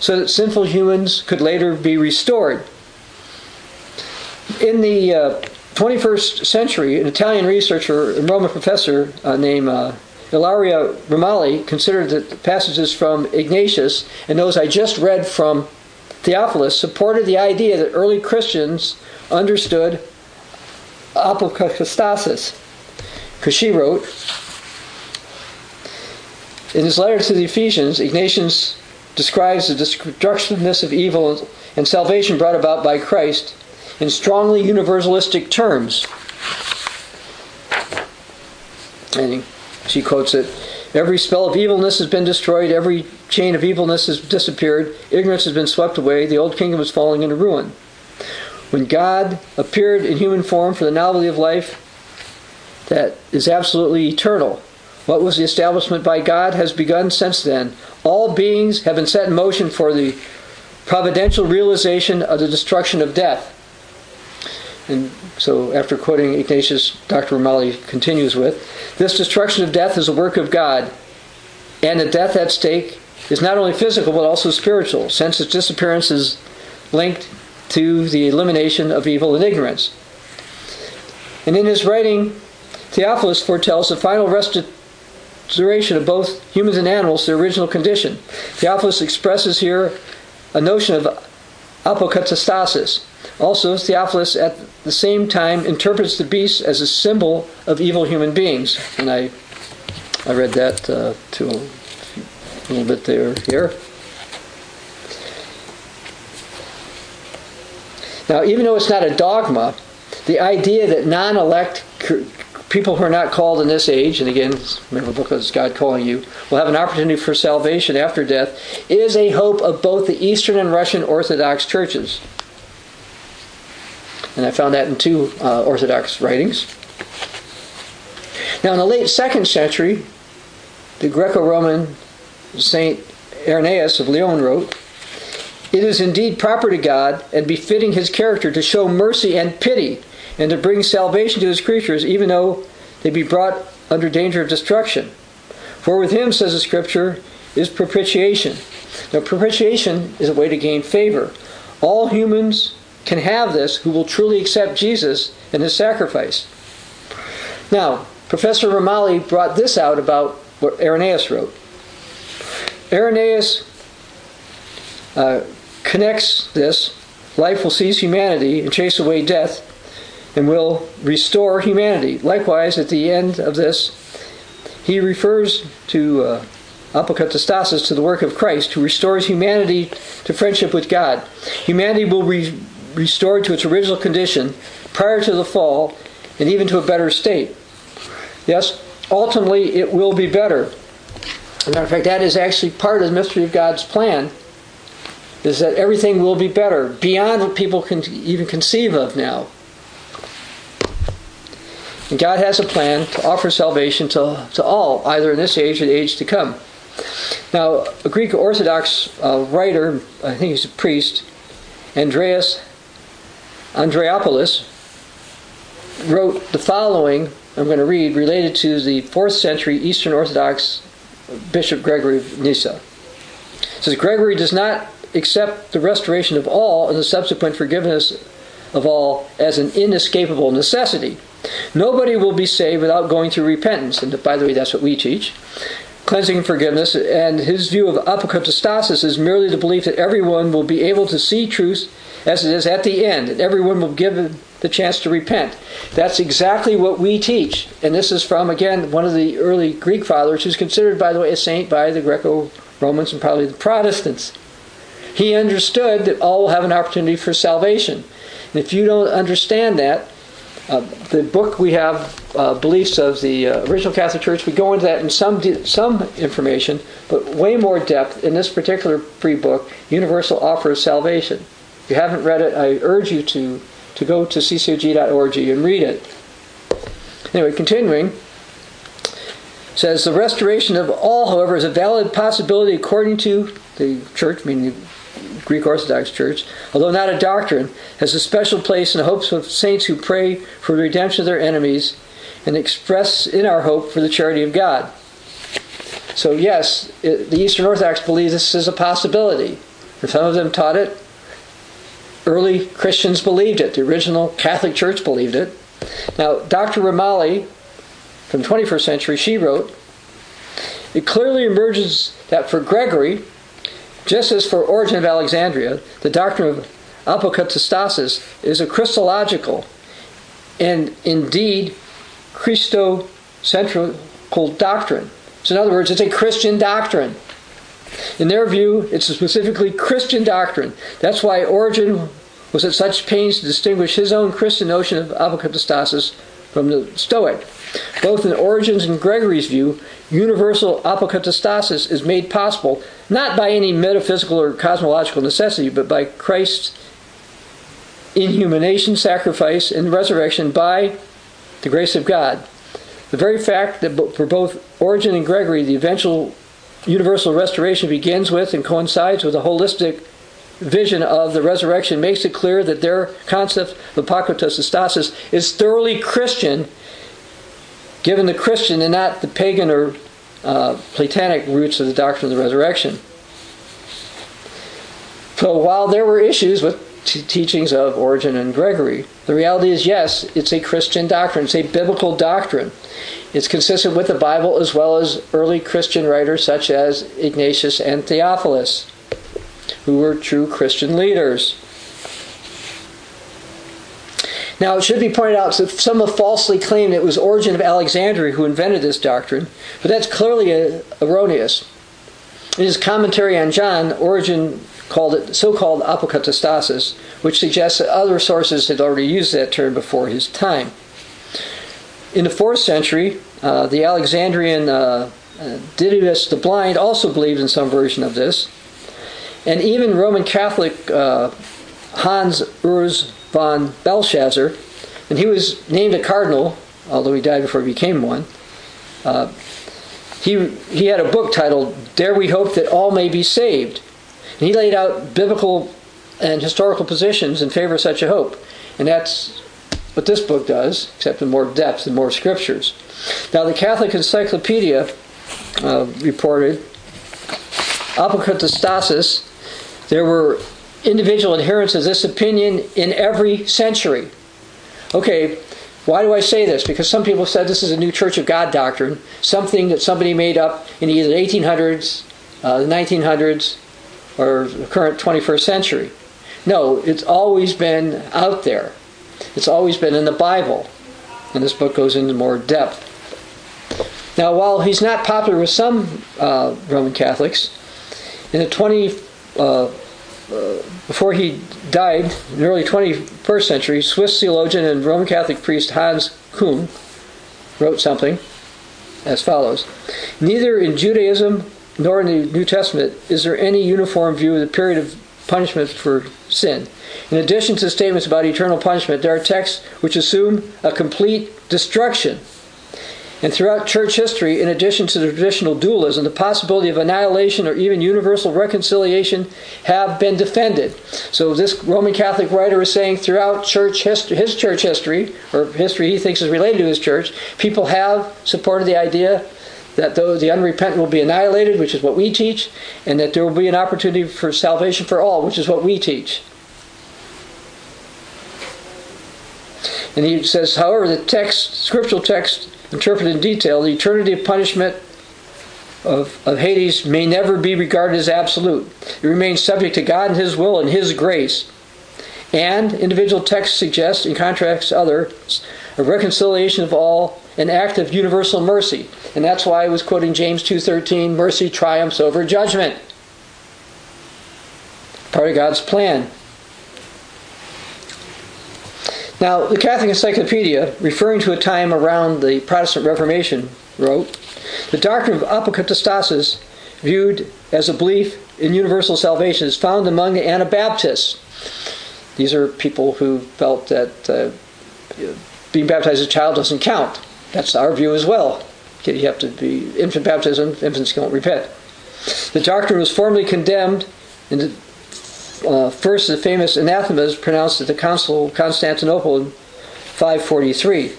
so that sinful humans could later be restored. In the uh, 21st century, an Italian researcher and Roman professor uh, named uh, Ilaria Ramelli considered that passages from Ignatius and those I just read from Theophilus supported the idea that early Christians understood apokatastasis. Because she wrote, in his letter to the Ephesians, Ignatius describes the destructiveness of evil and salvation brought about by Christ in strongly universalistic terms. And she quotes it Every spell of evilness has been destroyed, every chain of evilness has disappeared, ignorance has been swept away, the old kingdom is falling into ruin. When God appeared in human form for the novelty of life that is absolutely eternal, what was the establishment by God has begun since then. All beings have been set in motion for the providential realization of the destruction of death. And so, after quoting Ignatius, Dr. Ramelli continues with This destruction of death is a work of God, and the death at stake is not only physical but also spiritual, since its disappearance is linked to the elimination of evil and ignorance. And in his writing, Theophilus foretells the final restoration of both humans and animals their original condition. Theophilus expresses here a notion of apokatastasis, also, Theophilus at the same time interprets the beast as a symbol of evil human beings. And I, I read that uh, to a, a little bit there here. Now, even though it's not a dogma, the idea that non elect people who are not called in this age, and again, remember the book is God calling you, will have an opportunity for salvation after death, is a hope of both the Eastern and Russian Orthodox churches. And I found that in two uh, Orthodox writings. Now, in the late second century, the Greco Roman Saint Irenaeus of Lyon wrote, It is indeed proper to God and befitting his character to show mercy and pity and to bring salvation to his creatures, even though they be brought under danger of destruction. For with him, says the scripture, is propitiation. Now, propitiation is a way to gain favor. All humans can have this who will truly accept Jesus and his sacrifice. Now, Professor Ramelli brought this out about what Irenaeus wrote. Irenaeus uh, connects this life will seize humanity and chase away death and will restore humanity. Likewise, at the end of this, he refers to uh, apokatastasis to the work of Christ, who restores humanity to friendship with God. Humanity will be restored to its original condition prior to the fall and even to a better state. Yes, ultimately it will be better. As a matter of fact, that is actually part of the mystery of God's plan, is that everything will be better, beyond what people can even conceive of now. And God has a plan to offer salvation to, to all, either in this age or the age to come. Now, a Greek Orthodox uh, writer, I think he's a priest, Andreas Andreopoulos, wrote the following, I'm going to read, related to the 4th century Eastern Orthodox Bishop Gregory of Nyssa. It says, Gregory does not accept the restoration of all and the subsequent forgiveness of all as an inescapable necessity. Nobody will be saved without going through repentance. And by the way, that's what we teach. Cleansing and forgiveness. And his view of apokatastasis is merely the belief that everyone will be able to see truth as it is at the end, and everyone will give the chance to repent. That's exactly what we teach. And this is from, again, one of the early Greek fathers who's considered, by the way, a saint by the Greco Romans and probably the Protestants. He understood that all will have an opportunity for salvation. And if you don't understand that, uh, the book we have, uh, Beliefs of the uh, Original Catholic Church, we go into that in some, some information, but way more depth in this particular free book, Universal Offer of Salvation. If you haven't read it, I urge you to, to go to ccog.org and read it. Anyway, continuing, says the restoration of all, however, is a valid possibility according to the church, meaning Greek Orthodox Church, although not a doctrine, has a special place in the hopes of saints who pray for the redemption of their enemies and express in our hope for the charity of God. So, yes, it, the Eastern Orthodox believe this is a possibility. And some of them taught it early Christians believed it. The original Catholic Church believed it. Now, Dr. Ramelli from the 21st century, she wrote, It clearly emerges that for Gregory, just as for Origen of Alexandria, the doctrine of apokatastasis is a Christological and indeed Christocentrical doctrine. So, in other words, it's a Christian doctrine. In their view, it's a specifically Christian doctrine. That's why Origen was at such pains to distinguish his own Christian notion of apokatastasis from the Stoic. Both in Origen's and Gregory's view, universal apokatastasis is made possible not by any metaphysical or cosmological necessity, but by Christ's inhumanation, sacrifice, and resurrection by the grace of God. The very fact that for both Origen and Gregory, the eventual universal restoration begins with and coincides with a holistic vision of the resurrection makes it clear that their concept of apokatastasis is thoroughly Christian, given the Christian and not the pagan or uh, Platonic roots of the doctrine of the resurrection. So while there were issues with t- teachings of Origen and Gregory, the reality is yes, it's a Christian doctrine, it's a biblical doctrine. It's consistent with the Bible as well as early Christian writers such as Ignatius and Theophilus, who were true Christian leaders. Now, it should be pointed out that some have falsely claimed it was Origen of Alexandria who invented this doctrine, but that's clearly erroneous. In his commentary on John, Origen called it so-called apokatastasis, which suggests that other sources had already used that term before his time. In the fourth century, uh, the Alexandrian uh, Didymus the Blind also believed in some version of this. And even Roman Catholic uh, Hans Urs von Balthasar, and he was named a cardinal, although he died before he became one. Uh, he, he had a book titled Dare We Hope That All May Be Saved. And he laid out biblical and historical positions in favor of such a hope. And that's what this book does, except in more depth and more scriptures. Now, the Catholic Encyclopedia uh, reported apokatastasis, there were individual adherents of this opinion in every century. Okay, why do I say this? Because some people said this is a new Church of God doctrine, something that somebody made up in either the 1800s, uh, the 1900s, or the current 21st century. No, it's always been out there. It's always been in the Bible. And this book goes into more depth. Now, while he's not popular with some uh, Roman Catholics, in the 20, uh, before he died, in the early 21st century, Swiss theologian and Roman Catholic priest Hans Küng wrote something as follows Neither in Judaism nor in the New Testament is there any uniform view of the period of punishment for sin. In addition to statements about eternal punishment, there are texts which assume a complete destruction. And throughout church history, in addition to the traditional dualism, the possibility of annihilation or even universal reconciliation have been defended. So this Roman Catholic writer is saying throughout church history, his church history, or history he thinks is related to his church, people have supported the idea that those, the unrepentant will be annihilated, which is what we teach, and that there will be an opportunity for salvation for all, which is what we teach. And he says, however, the text, scriptural text, interpreted in detail, the eternity of punishment of, of Hades may never be regarded as absolute. It remains subject to God and His will and His grace. And individual texts suggest, in contrast to others, a reconciliation of all, an act of universal mercy. And that's why I was quoting James 2:13, mercy triumphs over judgment. Part of God's plan. Now, the Catholic Encyclopedia, referring to a time around the Protestant Reformation, wrote, "The doctrine of apokatastasis, viewed as a belief in universal salvation, is found among the Anabaptists. These are people who felt that uh, being baptized as a child doesn't count. That's our view as well. You have to be infant baptism, infants don't repent. The doctrine was formally condemned in uh, first the famous anathemas pronounced at the Council of Constantinople in 543.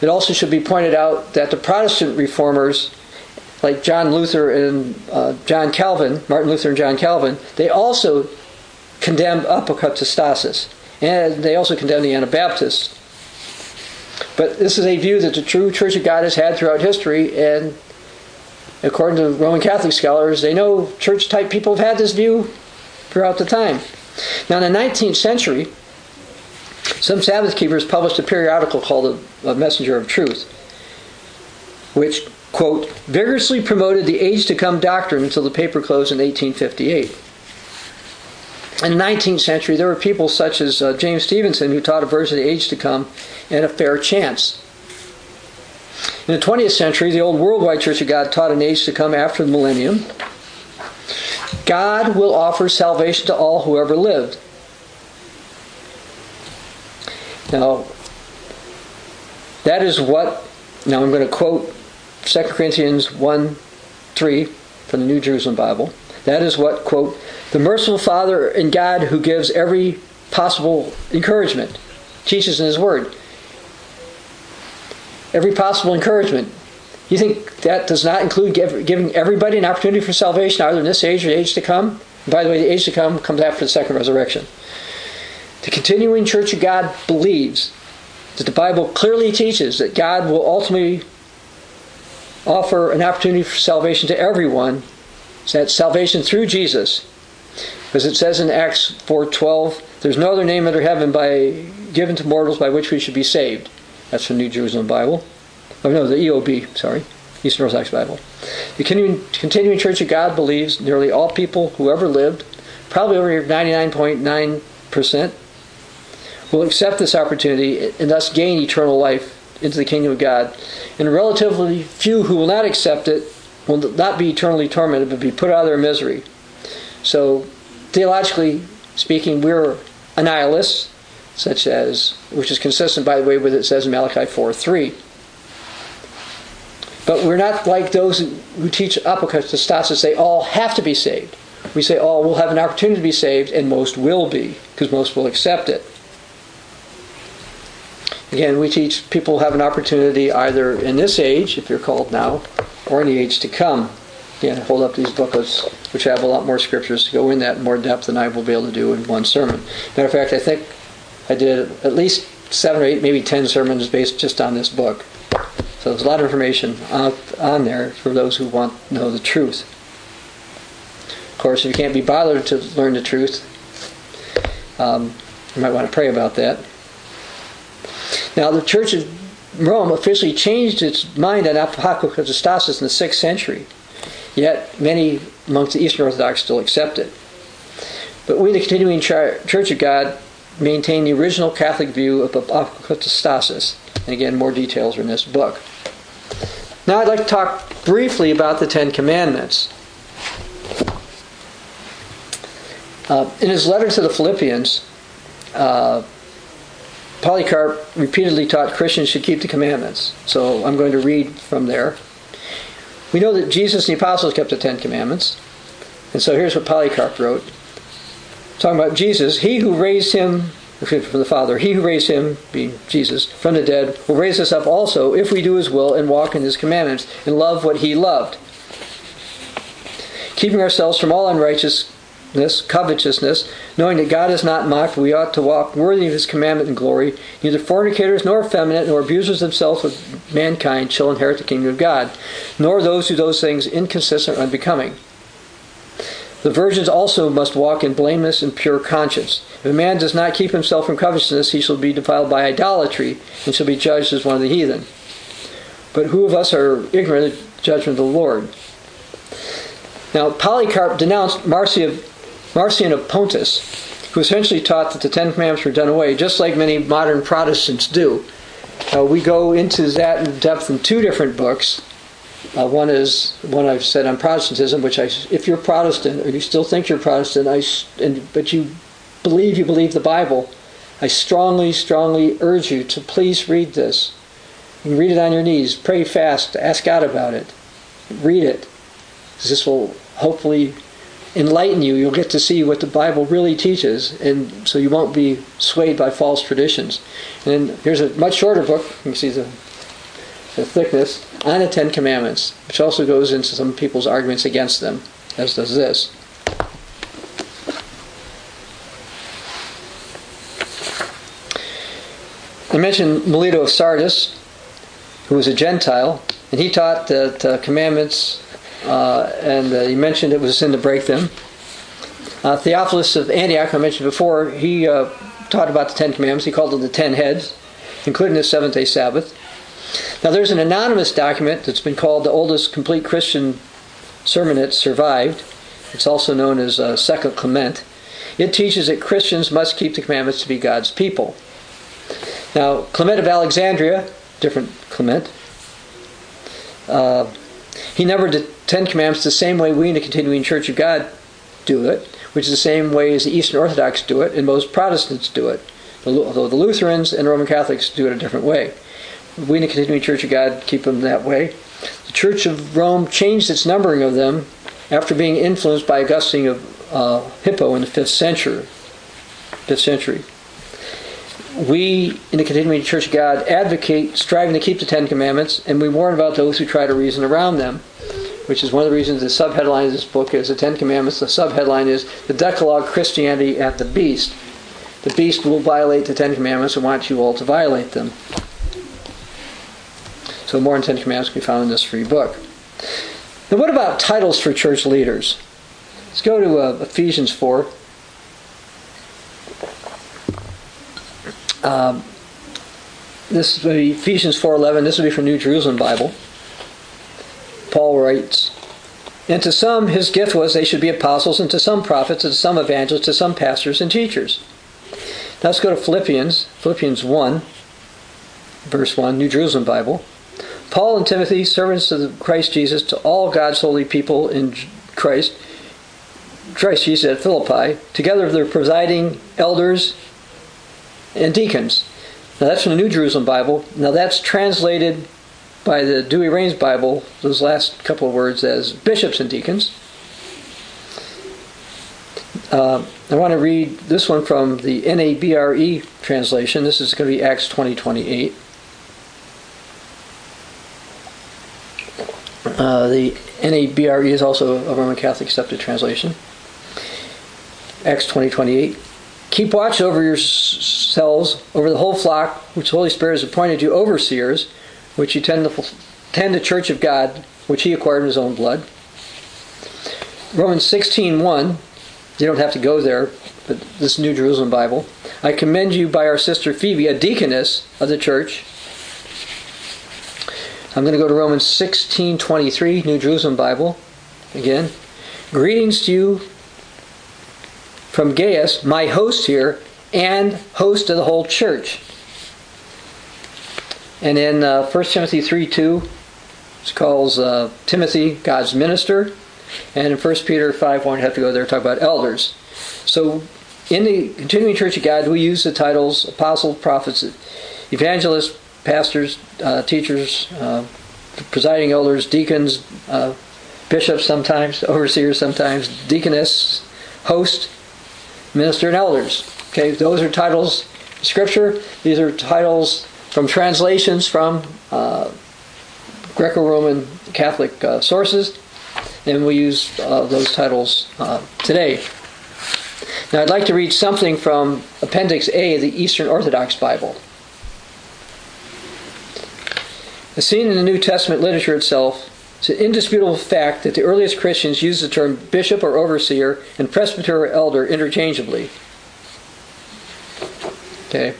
It also should be pointed out that the Protestant reformers, like John Luther and uh, John Calvin, Martin Luther and John Calvin, they also condemned apokatastasis. And they also condemned the Anabaptists. But this is a view that the true Church of God has had throughout history, and according to Roman Catholic scholars, they know church type people have had this view throughout the time. Now, in the 19th century, some Sabbath keepers published a periodical called A Messenger of Truth, which, quote, vigorously promoted the age to come doctrine until the paper closed in 1858. In the 19th century, there were people such as uh, James Stevenson who taught a version of the age to come and a fair chance. In the 20th century, the old worldwide Church of God taught an age to come after the millennium. God will offer salvation to all who ever lived. Now, that is what, now I'm going to quote 2 Corinthians 1 3 from the New Jerusalem Bible. That is what, quote, the merciful Father and God who gives every possible encouragement teaches in His Word. Every possible encouragement. You think that does not include give, giving everybody an opportunity for salvation, either in this age or the age to come? by the way, the age to come comes after the second resurrection. The continuing Church of God believes that the Bible clearly teaches that God will ultimately offer an opportunity for salvation to everyone. So that salvation through Jesus. As it says in Acts 4:12, there's no other name under heaven by given to mortals by which we should be saved. That's from New Jerusalem Bible. Oh no, the EOB, sorry. Eastern Orthodox Bible. The continuing, Church of God believes nearly all people who ever lived, probably over 99.9%, will accept this opportunity and thus gain eternal life into the kingdom of God. And relatively few who will not accept it will not be eternally tormented, but be put out of their misery. So, theologically speaking, we're nihilists, such as, which is consistent, by the way, with it says in Malachi 4 3. But we're not like those who teach apokatastasis, they all have to be saved. We say all will have an opportunity to be saved, and most will be, because most will accept it. Again, we teach people have an opportunity either in this age, if you're called now, or in the age to come. Again, hold up these booklets, which have a lot more scriptures to go in that in more depth than I will be able to do in one sermon. Matter of fact, I think I did at least seven or eight, maybe ten sermons based just on this book. So there's a lot of information out on there for those who want to know the truth. Of course, if you can't be bothered to learn the truth, um, you might want to pray about that. Now, the Church of Rome officially changed its mind on apokatastasis in the 6th century, yet many amongst the Eastern Orthodox still accept it. But we, the continuing Church of God, maintain the original Catholic view of apokatastasis. And again, more details are in this book. Now, I'd like to talk briefly about the Ten Commandments. Uh, in his letter to the Philippians, uh, Polycarp repeatedly taught Christians should keep the commandments. So I'm going to read from there. We know that Jesus and the apostles kept the Ten Commandments. And so here's what Polycarp wrote. Talking about Jesus, he who raised him from the Father, he who raised him, being Jesus, from the dead, will raise us up also if we do his will and walk in his commandments and love what he loved. Keeping ourselves from all unrighteousness covetousness, knowing that God is not mocked, we ought to walk worthy of his commandment and glory. Neither fornicators, nor effeminate, nor abusers themselves with mankind shall inherit the kingdom of God, nor those who do those things inconsistent or unbecoming. The virgins also must walk in blameless and pure conscience. If a man does not keep himself from covetousness, he shall be defiled by idolatry, and shall be judged as one of the heathen. But who of us are ignorant of the judgment of the Lord? Now, Polycarp denounced Marcion Marcion of Pontus, who essentially taught that the Ten Commandments were done away, just like many modern Protestants do. Uh, we go into that in depth in two different books. Uh, one is one I've said on Protestantism, which I, if you're Protestant or you still think you're Protestant, I, and, but you believe you believe the Bible, I strongly, strongly urge you to please read this. You read it on your knees, pray fast, ask God about it, read it. This will hopefully enlighten you. You'll get to see what the Bible really teaches, and so you won't be swayed by false traditions. And here's a much shorter book. You can see the, the thickness on the Ten Commandments, which also goes into some people's arguments against them, as does this. I mentioned Melito of Sardis, who was a Gentile, and he taught that uh, commandments, uh, and uh, he mentioned it was sin to break them. Uh, Theophilus of Antioch, I mentioned before, he uh, taught about the Ten Commandments. He called them the Ten Heads, including the seventh day Sabbath. Now, there's an anonymous document that's been called the oldest complete Christian sermon that survived. It's also known as uh, Second Clement. It teaches that Christians must keep the commandments to be God's people. Now, Clement of Alexandria, different Clement, uh, he numbered the Ten Commandments the same way we in the Continuing Church of God do it, which is the same way as the Eastern Orthodox do it and most Protestants do it, although the Lutherans and Roman Catholics do it a different way. We in the Continuing Church of God keep them that way. The Church of Rome changed its numbering of them after being influenced by Augustine of uh, Hippo in the fifth century. Fifth century. We in the Continuing Church of God advocate striving to keep the Ten Commandments, and we warn about those who try to reason around them, which is one of the reasons the subheadline of this book is the Ten Commandments. The subheadline is the Decalogue, Christianity, and the Beast. The beast will violate the Ten Commandments and wants you all to violate them. So more than Ten Commandments can be found in this free book. Now, what about titles for church leaders? Let's go to uh, Ephesians 4. Um, this will be Ephesians 4.11. This would be from New Jerusalem Bible. Paul writes, And to some his gift was they should be apostles, and to some prophets, and to some evangelists, to some pastors and teachers. Now let's go to Philippians, Philippians 1, verse 1, New Jerusalem Bible. Paul and Timothy, servants of Christ Jesus, to all God's holy people in Christ, Christ Jesus at Philippi, together with their presiding elders and deacons. Now that's from the New Jerusalem Bible. Now that's translated by the Douay-Rheims Bible, those last couple of words, as bishops and deacons. Uh, I want to read this one from the NABRE translation. This is going to be Acts 20 28. Uh, the NABRE is also a Roman Catholic accepted translation. Acts 20 28. Keep watch over yourselves, over the whole flock, which the Holy Spirit has appointed you overseers, which you tend to tend the church of God, which he acquired in his own blood. Romans 16 1. You don't have to go there, but this New Jerusalem Bible. I commend you by our sister Phoebe, a deaconess of the church I'm going to go to Romans 16:23, New Jerusalem Bible. Again, greetings to you from Gaius, my host here, and host of the whole church. And in uh, 1 Timothy 3:2, it calls uh, Timothy God's minister. And in 1 Peter 5 1, you have to go there talk about elders. So in the continuing Church of God, we use the titles apostle, prophets, evangelist, pastors, uh, teachers, uh, presiding elders, deacons, uh, bishops sometimes, (laughs) overseers sometimes, deaconess, host, minister, and elders. Okay, those are titles scripture. These are titles from translations from uh, Greco-Roman Catholic uh, sources, and we use uh, those titles today. Now, I'd like to read something from Appendix A of the Eastern Orthodox Bible. As seen in the New Testament literature itself, it's an indisputable fact that the earliest Christians used the term bishop or overseer and presbyter or elder interchangeably. Okay.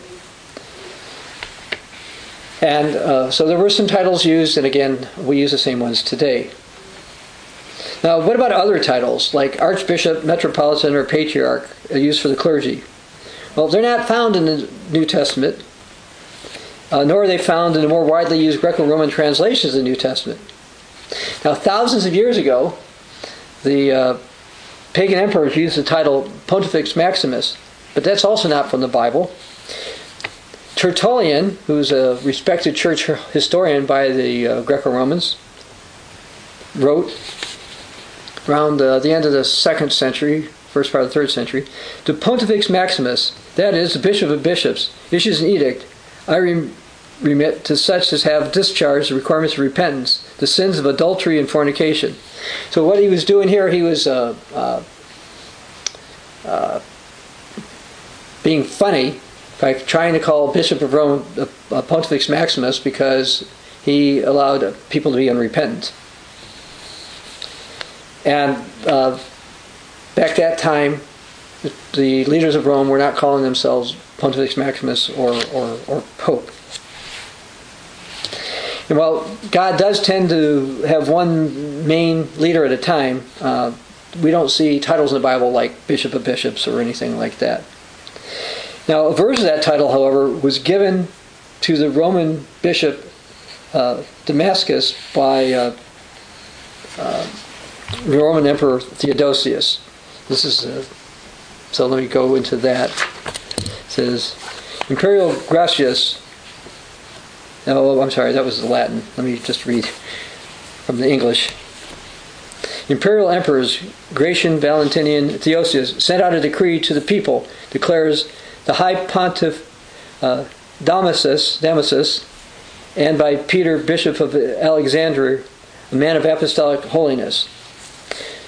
And uh, so there were some titles used, and again, we use the same ones today. Now, what about other titles like archbishop, metropolitan, or patriarch used for the clergy? Well, they're not found in the New Testament, uh, nor are they found in the more widely used Greco Roman translations of the New Testament. Now, thousands of years ago, the uh, pagan emperors used the title Pontifex Maximus, but that's also not from the Bible. Tertullian, who's a respected church historian by the uh, Greco Romans, wrote around uh, the end of the second century, first part of the third century, to Pontifex Maximus, that is, the bishop of bishops, issues an edict. I rem- remit to such as have discharged the requirements of repentance, the sins of adultery and fornication. So what he was doing here, he was uh, uh, uh, being funny by trying to call Bishop of Rome a Pontifex Maximus because he allowed people to be unrepentant. And uh, back that time, the leaders of Rome were not calling themselves Pontifex Maximus or, or, or Pope. While God does tend to have one main leader at a time, uh, we don't see titles in the Bible like Bishop of Bishops or anything like that. Now, a version of that title, however, was given to the Roman bishop uh, Damasus by uh, uh, the Roman Emperor Theodosius. This is uh, so. Let me go into that. It says Imperial Gratius. No, I'm sorry, that was the Latin. Let me just read from the English. Imperial emperors Gratian, Valentinian, Theodosius sent out a decree to the people, declares the High Pontiff uh, Damasus, Damasus, and by Peter, Bishop of Alexandria, a man of apostolic holiness.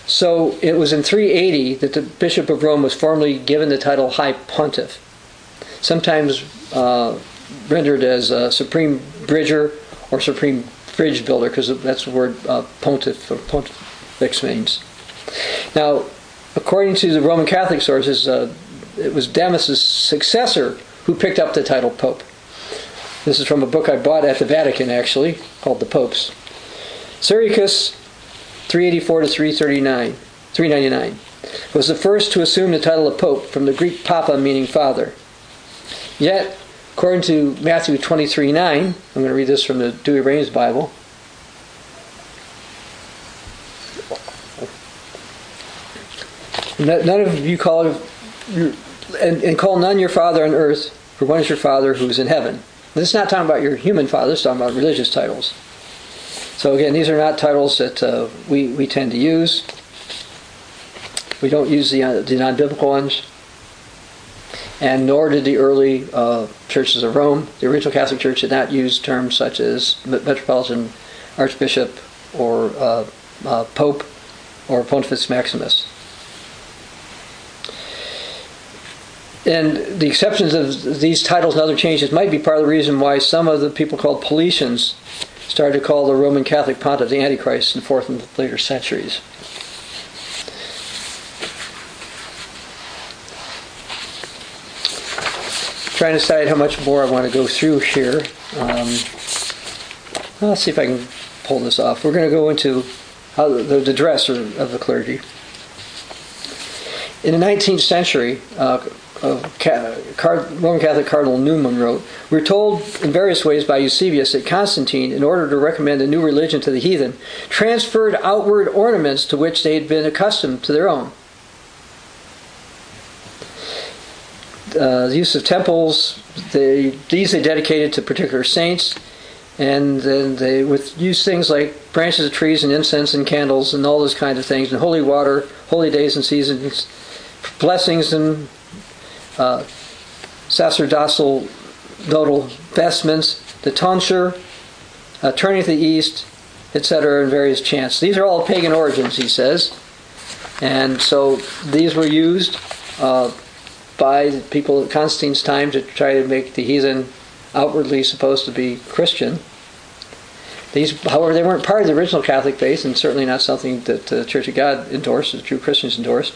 So it was in 380 that the Bishop of Rome was formally given the title High Pontiff, sometimes uh, rendered as uh, Supreme Bridger or Supreme Bridge Builder, because that's the word uh, or pontifex means. Now, according to the Roman Catholic sources, uh, it was Damasus's successor who picked up the title Pope. This is from a book I bought at the Vatican, actually, called The Popes. Siricius, 384 to 339, 399, was the first to assume the title of Pope from the Greek Papa, meaning father. Yet, according to Matthew 23 9, I'm going to read this from the Douay-Rheims Bible. None of you call and, and call none your father on earth, for one is your father who is in heaven. This is not talking about your human father, it's talking about religious titles. So again, these are not titles that uh, we, we tend to use. We don't use the, uh, the non-biblical ones. And nor did the early uh, churches of Rome. The original Catholic Church did not use terms such as Metropolitan Archbishop or uh, uh, Pope or Pontifex Maximus. And the exceptions of these titles and other changes might be part of the reason why some of the people called Paulicians started to call the Roman Catholic pontiff the Antichrist in the fourth and later centuries. Trying to decide how much more I want to go through here. Um, let's see if I can pull this off. We're going to go into how the, the dress of the clergy. In the 19th century, uh, Roman Catholic Cardinal Newman wrote, We're told in various ways by Eusebius that Constantine, in order to recommend a new religion to the heathen, transferred outward ornaments to which they had been accustomed to their own. Uh, the use of temples, they, these they dedicated to particular saints, and then they would use things like branches of trees and incense and candles and all those kinds of things, and holy water, holy days and seasons, blessings and uh, sacerdotal nodal vestments, the tonsure, uh, turning to the east, etc., and various chants. These are all pagan origins, he says. And so these were used uh, by people at Constantine's time to try to make the heathen outwardly supposed to be Christian. These, however, they weren't part of the original Catholic faith, and certainly not something that the Church of God endorsed, the true Christians endorsed.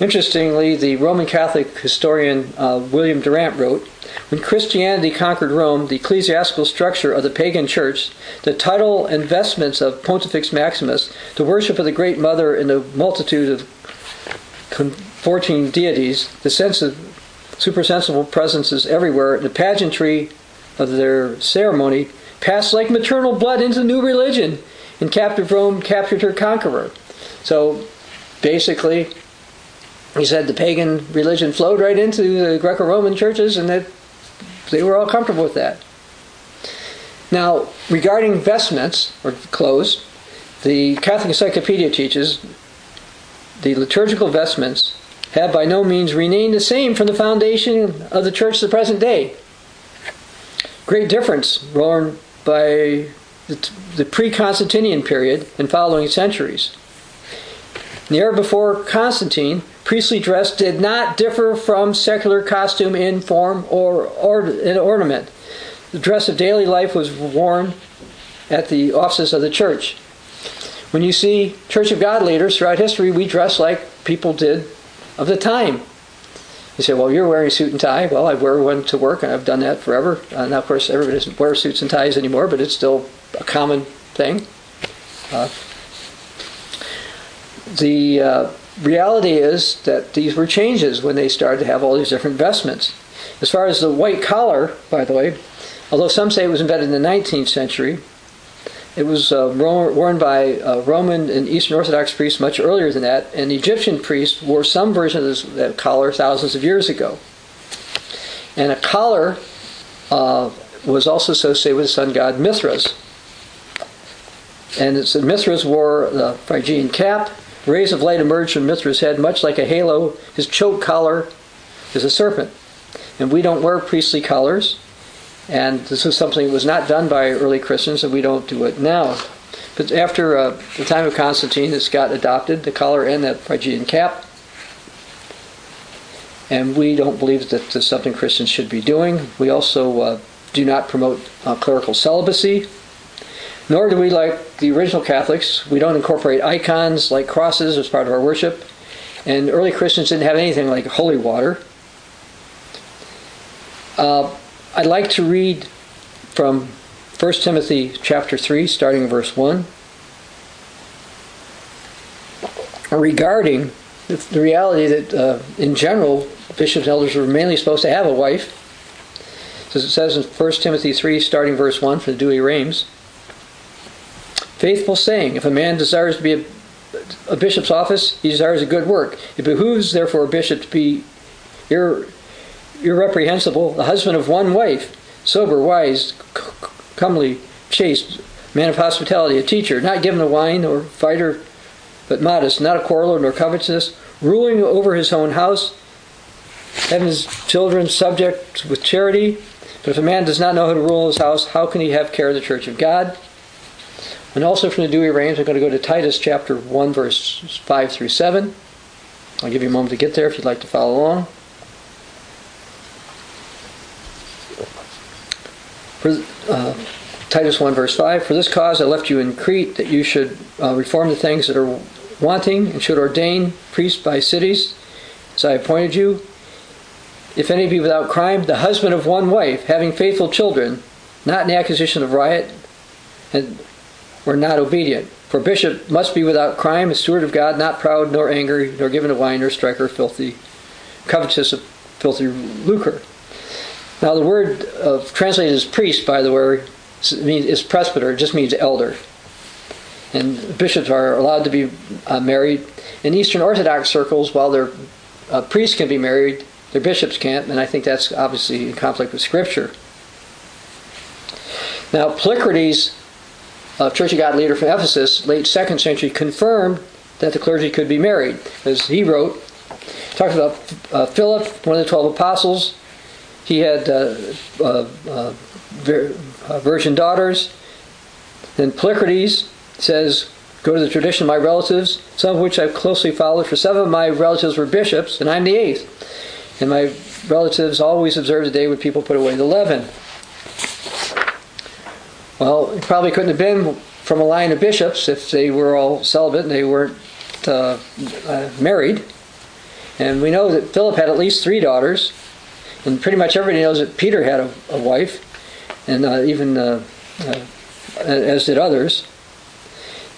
Interestingly, the Roman Catholic historian uh, William Durant wrote When Christianity conquered Rome, the ecclesiastical structure of the pagan church, the title and vestments of Pontifex Maximus, the worship of the Great Mother and the multitude of fourteen deities, the sense of supersensible presences everywhere, the pageantry of their ceremony passed like maternal blood into the new religion, and captive Rome captured her conqueror. So basically, he said the pagan religion flowed right into the Greco-Roman churches, and that they were all comfortable with that. Now, regarding vestments or clothes, the Catholic Encyclopedia teaches the liturgical vestments have by no means remained the same from the foundation of the church to the present day. Great difference born by the pre-Constantinian period and following centuries. In the era before Constantine, priestly dress did not differ from secular costume in form or, or in ornament. The dress of daily life was worn at the offices of the church. When you see Church of God leaders throughout history, we dress like people did of the time. You say, well, you're wearing a suit and tie. Well, I wear one to work, and I've done that forever. Uh, now, of course, everybody doesn't wear suits and ties anymore, but it's still a common thing. Uh, the uh, reality is that these were changes when they started to have all these different vestments. As far as the white collar, by the way, although some say it was invented in the 19th century, it was uh, worn by uh, Roman and Eastern Orthodox priests much earlier than that, and Egyptian priests wore some version of this that collar thousands of years ago. And a collar uh, was also associated with the sun god Mithras. And Mithras wore the Phrygian cap. Rays of light emerged from Mithras' head, much like a halo. His choke collar is a serpent. And we don't wear priestly collars. And this was something that was not done by early Christians, and we don't do it now. But after uh, the time of Constantine, this got adopted, the collar and the Phrygian cap. And we don't believe that this is something Christians should be doing. We also uh, do not promote uh, clerical celibacy. Nor do we, like the original Catholics, we don't incorporate icons like crosses as part of our worship. And early Christians didn't have anything like holy water. Uh, I'd like to read from 1 Timothy chapter 3, starting verse 1, regarding the reality that, uh, in general, bishops and elders are mainly supposed to have a wife. As it says in 1 Timothy 3, starting verse 1 from the Douay-Rheims, Faithful saying, if a man desires to be a, a bishop's office, he desires a good work. It behooves, therefore, a bishop to be ir- irreprehensible, the husband of one wife, sober, wise, comely, chaste, man of hospitality, a teacher, not given to wine or fighter, but modest, not a quarreler nor covetous, ruling over his own house, having his children subject with charity. But if a man does not know how to rule his house, how can he have care of the church of God? And also from the Douay-Rheims, I'm going to go to Titus chapter 1, verse 5 through 7. I'll give you a moment to get there if you'd like to follow along. For, uh, Titus 1, verse 5 For this cause I left you in Crete, that you should uh, reform the things that are wanting, and should ordain priests by cities, as I appointed you. If any be without crime, the husband of one wife, having faithful children, not in the accusation of riot, and were not obedient. For bishop must be without crime, a steward of God, not proud, nor angry, nor given to wine, nor striker, filthy, covetous of filthy lucre. Now, the word of translated as priest, by the way, means is presbyter. It just means elder. And bishops are allowed to be uh, married. In Eastern Orthodox circles, while their uh, priests can be married, their bishops can't, and I think that's obviously in conflict with Scripture. Now, Polycrates, a Church of God leader from Ephesus, late second century, confirmed that the clergy could be married, as he wrote, talked about uh, Philip, one of the twelve apostles, he had uh, uh, uh, virgin daughters. Then Polycrates says, Go to the tradition of my relatives, some of which I've closely followed, for seven of my relatives were bishops, and I'm the eighth. And my relatives always observed the day when people put away the leaven. Well, it probably couldn't have been from a line of bishops if they were all celibate and they weren't uh, uh, married. And we know that Philip had at least three daughters. And pretty much everybody knows that Peter had a, a wife, and uh, even uh, uh, as did others.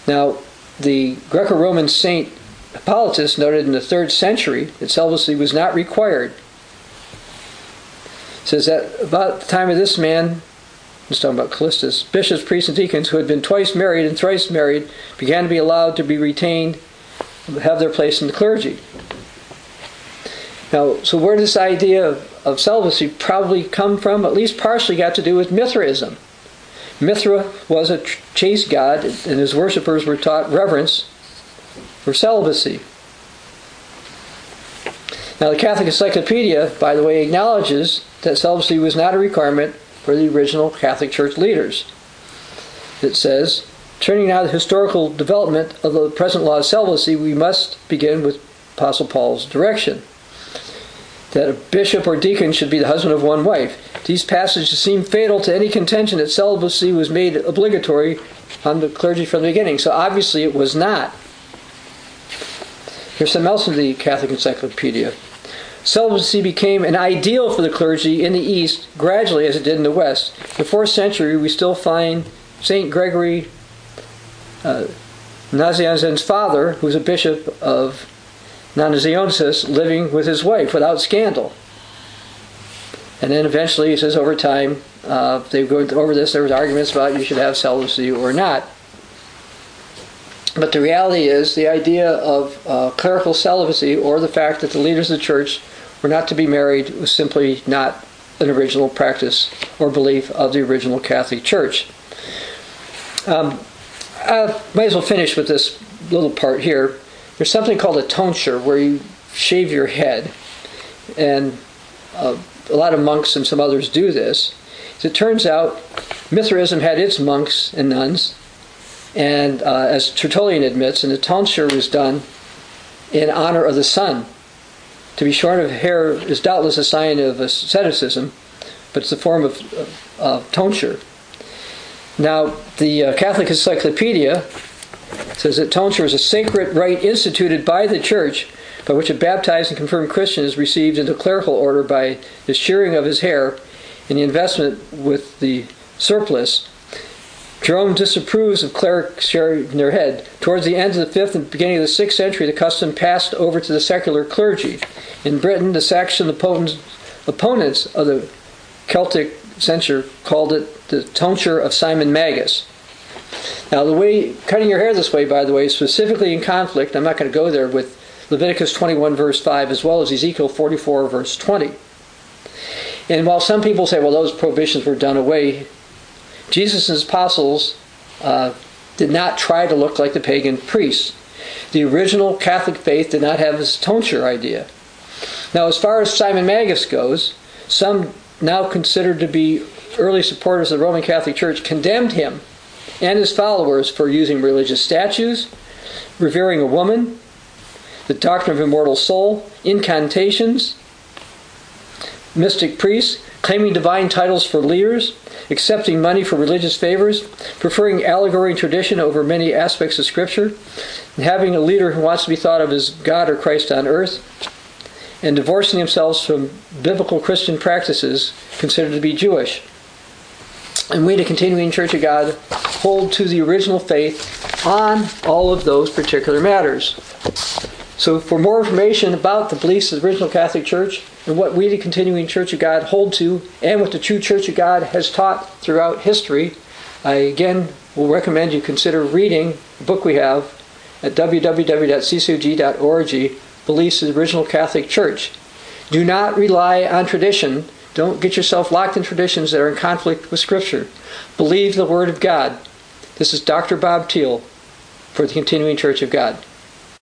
Now, the Greco Roman saint Hippolytus noted in the third century that celibacy was not required. It says that about the time of this man, he's talking about Callistus, bishops, priests, and deacons who had been twice married and thrice married began to be allowed to be retained, have their place in the clergy. Now, so where this idea of of celibacy probably come from, at least partially got to do with Mithraism. Mithra was a chaste god, and his worshippers were taught reverence for celibacy. Now, the Catholic Encyclopedia, by the way, acknowledges that celibacy was not a requirement for the original Catholic Church leaders. It says, Turning now to the historical development of the present law of celibacy, we must begin with Apostle Paul's direction that a bishop or deacon should be the husband of one wife. These passages seem fatal to any contention that celibacy was made obligatory on the clergy from the beginning. So obviously it was not. Here's some else in the Catholic Encyclopedia. Celibacy became an ideal for the clergy in the East gradually as it did in the West. In the fourth century, we still find St. Gregory uh, Nazianzen's father, who was a bishop of Nazianzus, living with his wife without scandal. And then eventually, he says, over time, uh, they go over this. There was arguments about you should have celibacy or not. But the reality is, the idea of uh, clerical celibacy or the fact that the leaders of the church were not to be married was simply not an original practice or belief of the original Catholic Church. Um, I might as well finish with this little part here. There's something called a tonsure where you shave your head, and uh, a lot of monks and some others do this. As it turns out, Mithraism had its monks and nuns, and uh, as Tertullian admits, and the tonsure was done in honor of the sun. To be shorn of hair is doubtless a sign of asceticism, but it's a form of, of tonsure. Now, the uh, Catholic Encyclopedia says that tonsure is a sacred rite instituted by the Church by which a baptized and confirmed Christian is received into clerical order by the shearing of his hair and the investment with the surplice. Jerome disapproves of clerics shaving their head. Towards the end of the 5th and beginning of the 6th century, the custom passed over to the secular clergy. In Britain, the Saxon opponents of the Celtic tonsure called it the tonsure of Simon Magus. Now, the way cutting your hair this way, by the way, specifically in conflict. I'm not going to go there with Leviticus 21, verse 5, as well as Ezekiel 44, verse 20. And while some people say, well, those prohibitions were done away, Jesus' apostles uh, did not try to look like the pagan priests. The original Catholic faith did not have this tonsure idea. Now, as far as Simon Magus goes, some now considered to be early supporters of the Roman Catholic Church condemned him and his followers for using religious statues, revering a woman, the doctrine of immortal soul, incantations, mystic priests, claiming divine titles for leaders, accepting money for religious favors, preferring allegory and tradition over many aspects of Scripture, and having a leader who wants to be thought of as God or Christ on earth, and divorcing themselves from biblical Christian practices considered to be Jewish. And we, the continuing Church of God, hold to the original faith on all of those particular matters. So, for more information about the beliefs of the original Catholic Church and what we, the continuing Church of God, hold to, and what the true Church of God has taught throughout history, I again will recommend you consider reading the book we have at www.ccog.org Beliefs of the Original Catholic Church. Do not rely on tradition. Don't get yourself locked in traditions that are in conflict with Scripture. Believe the Word of God. This is Dr. Bob Thiel for the Continuing Church of God.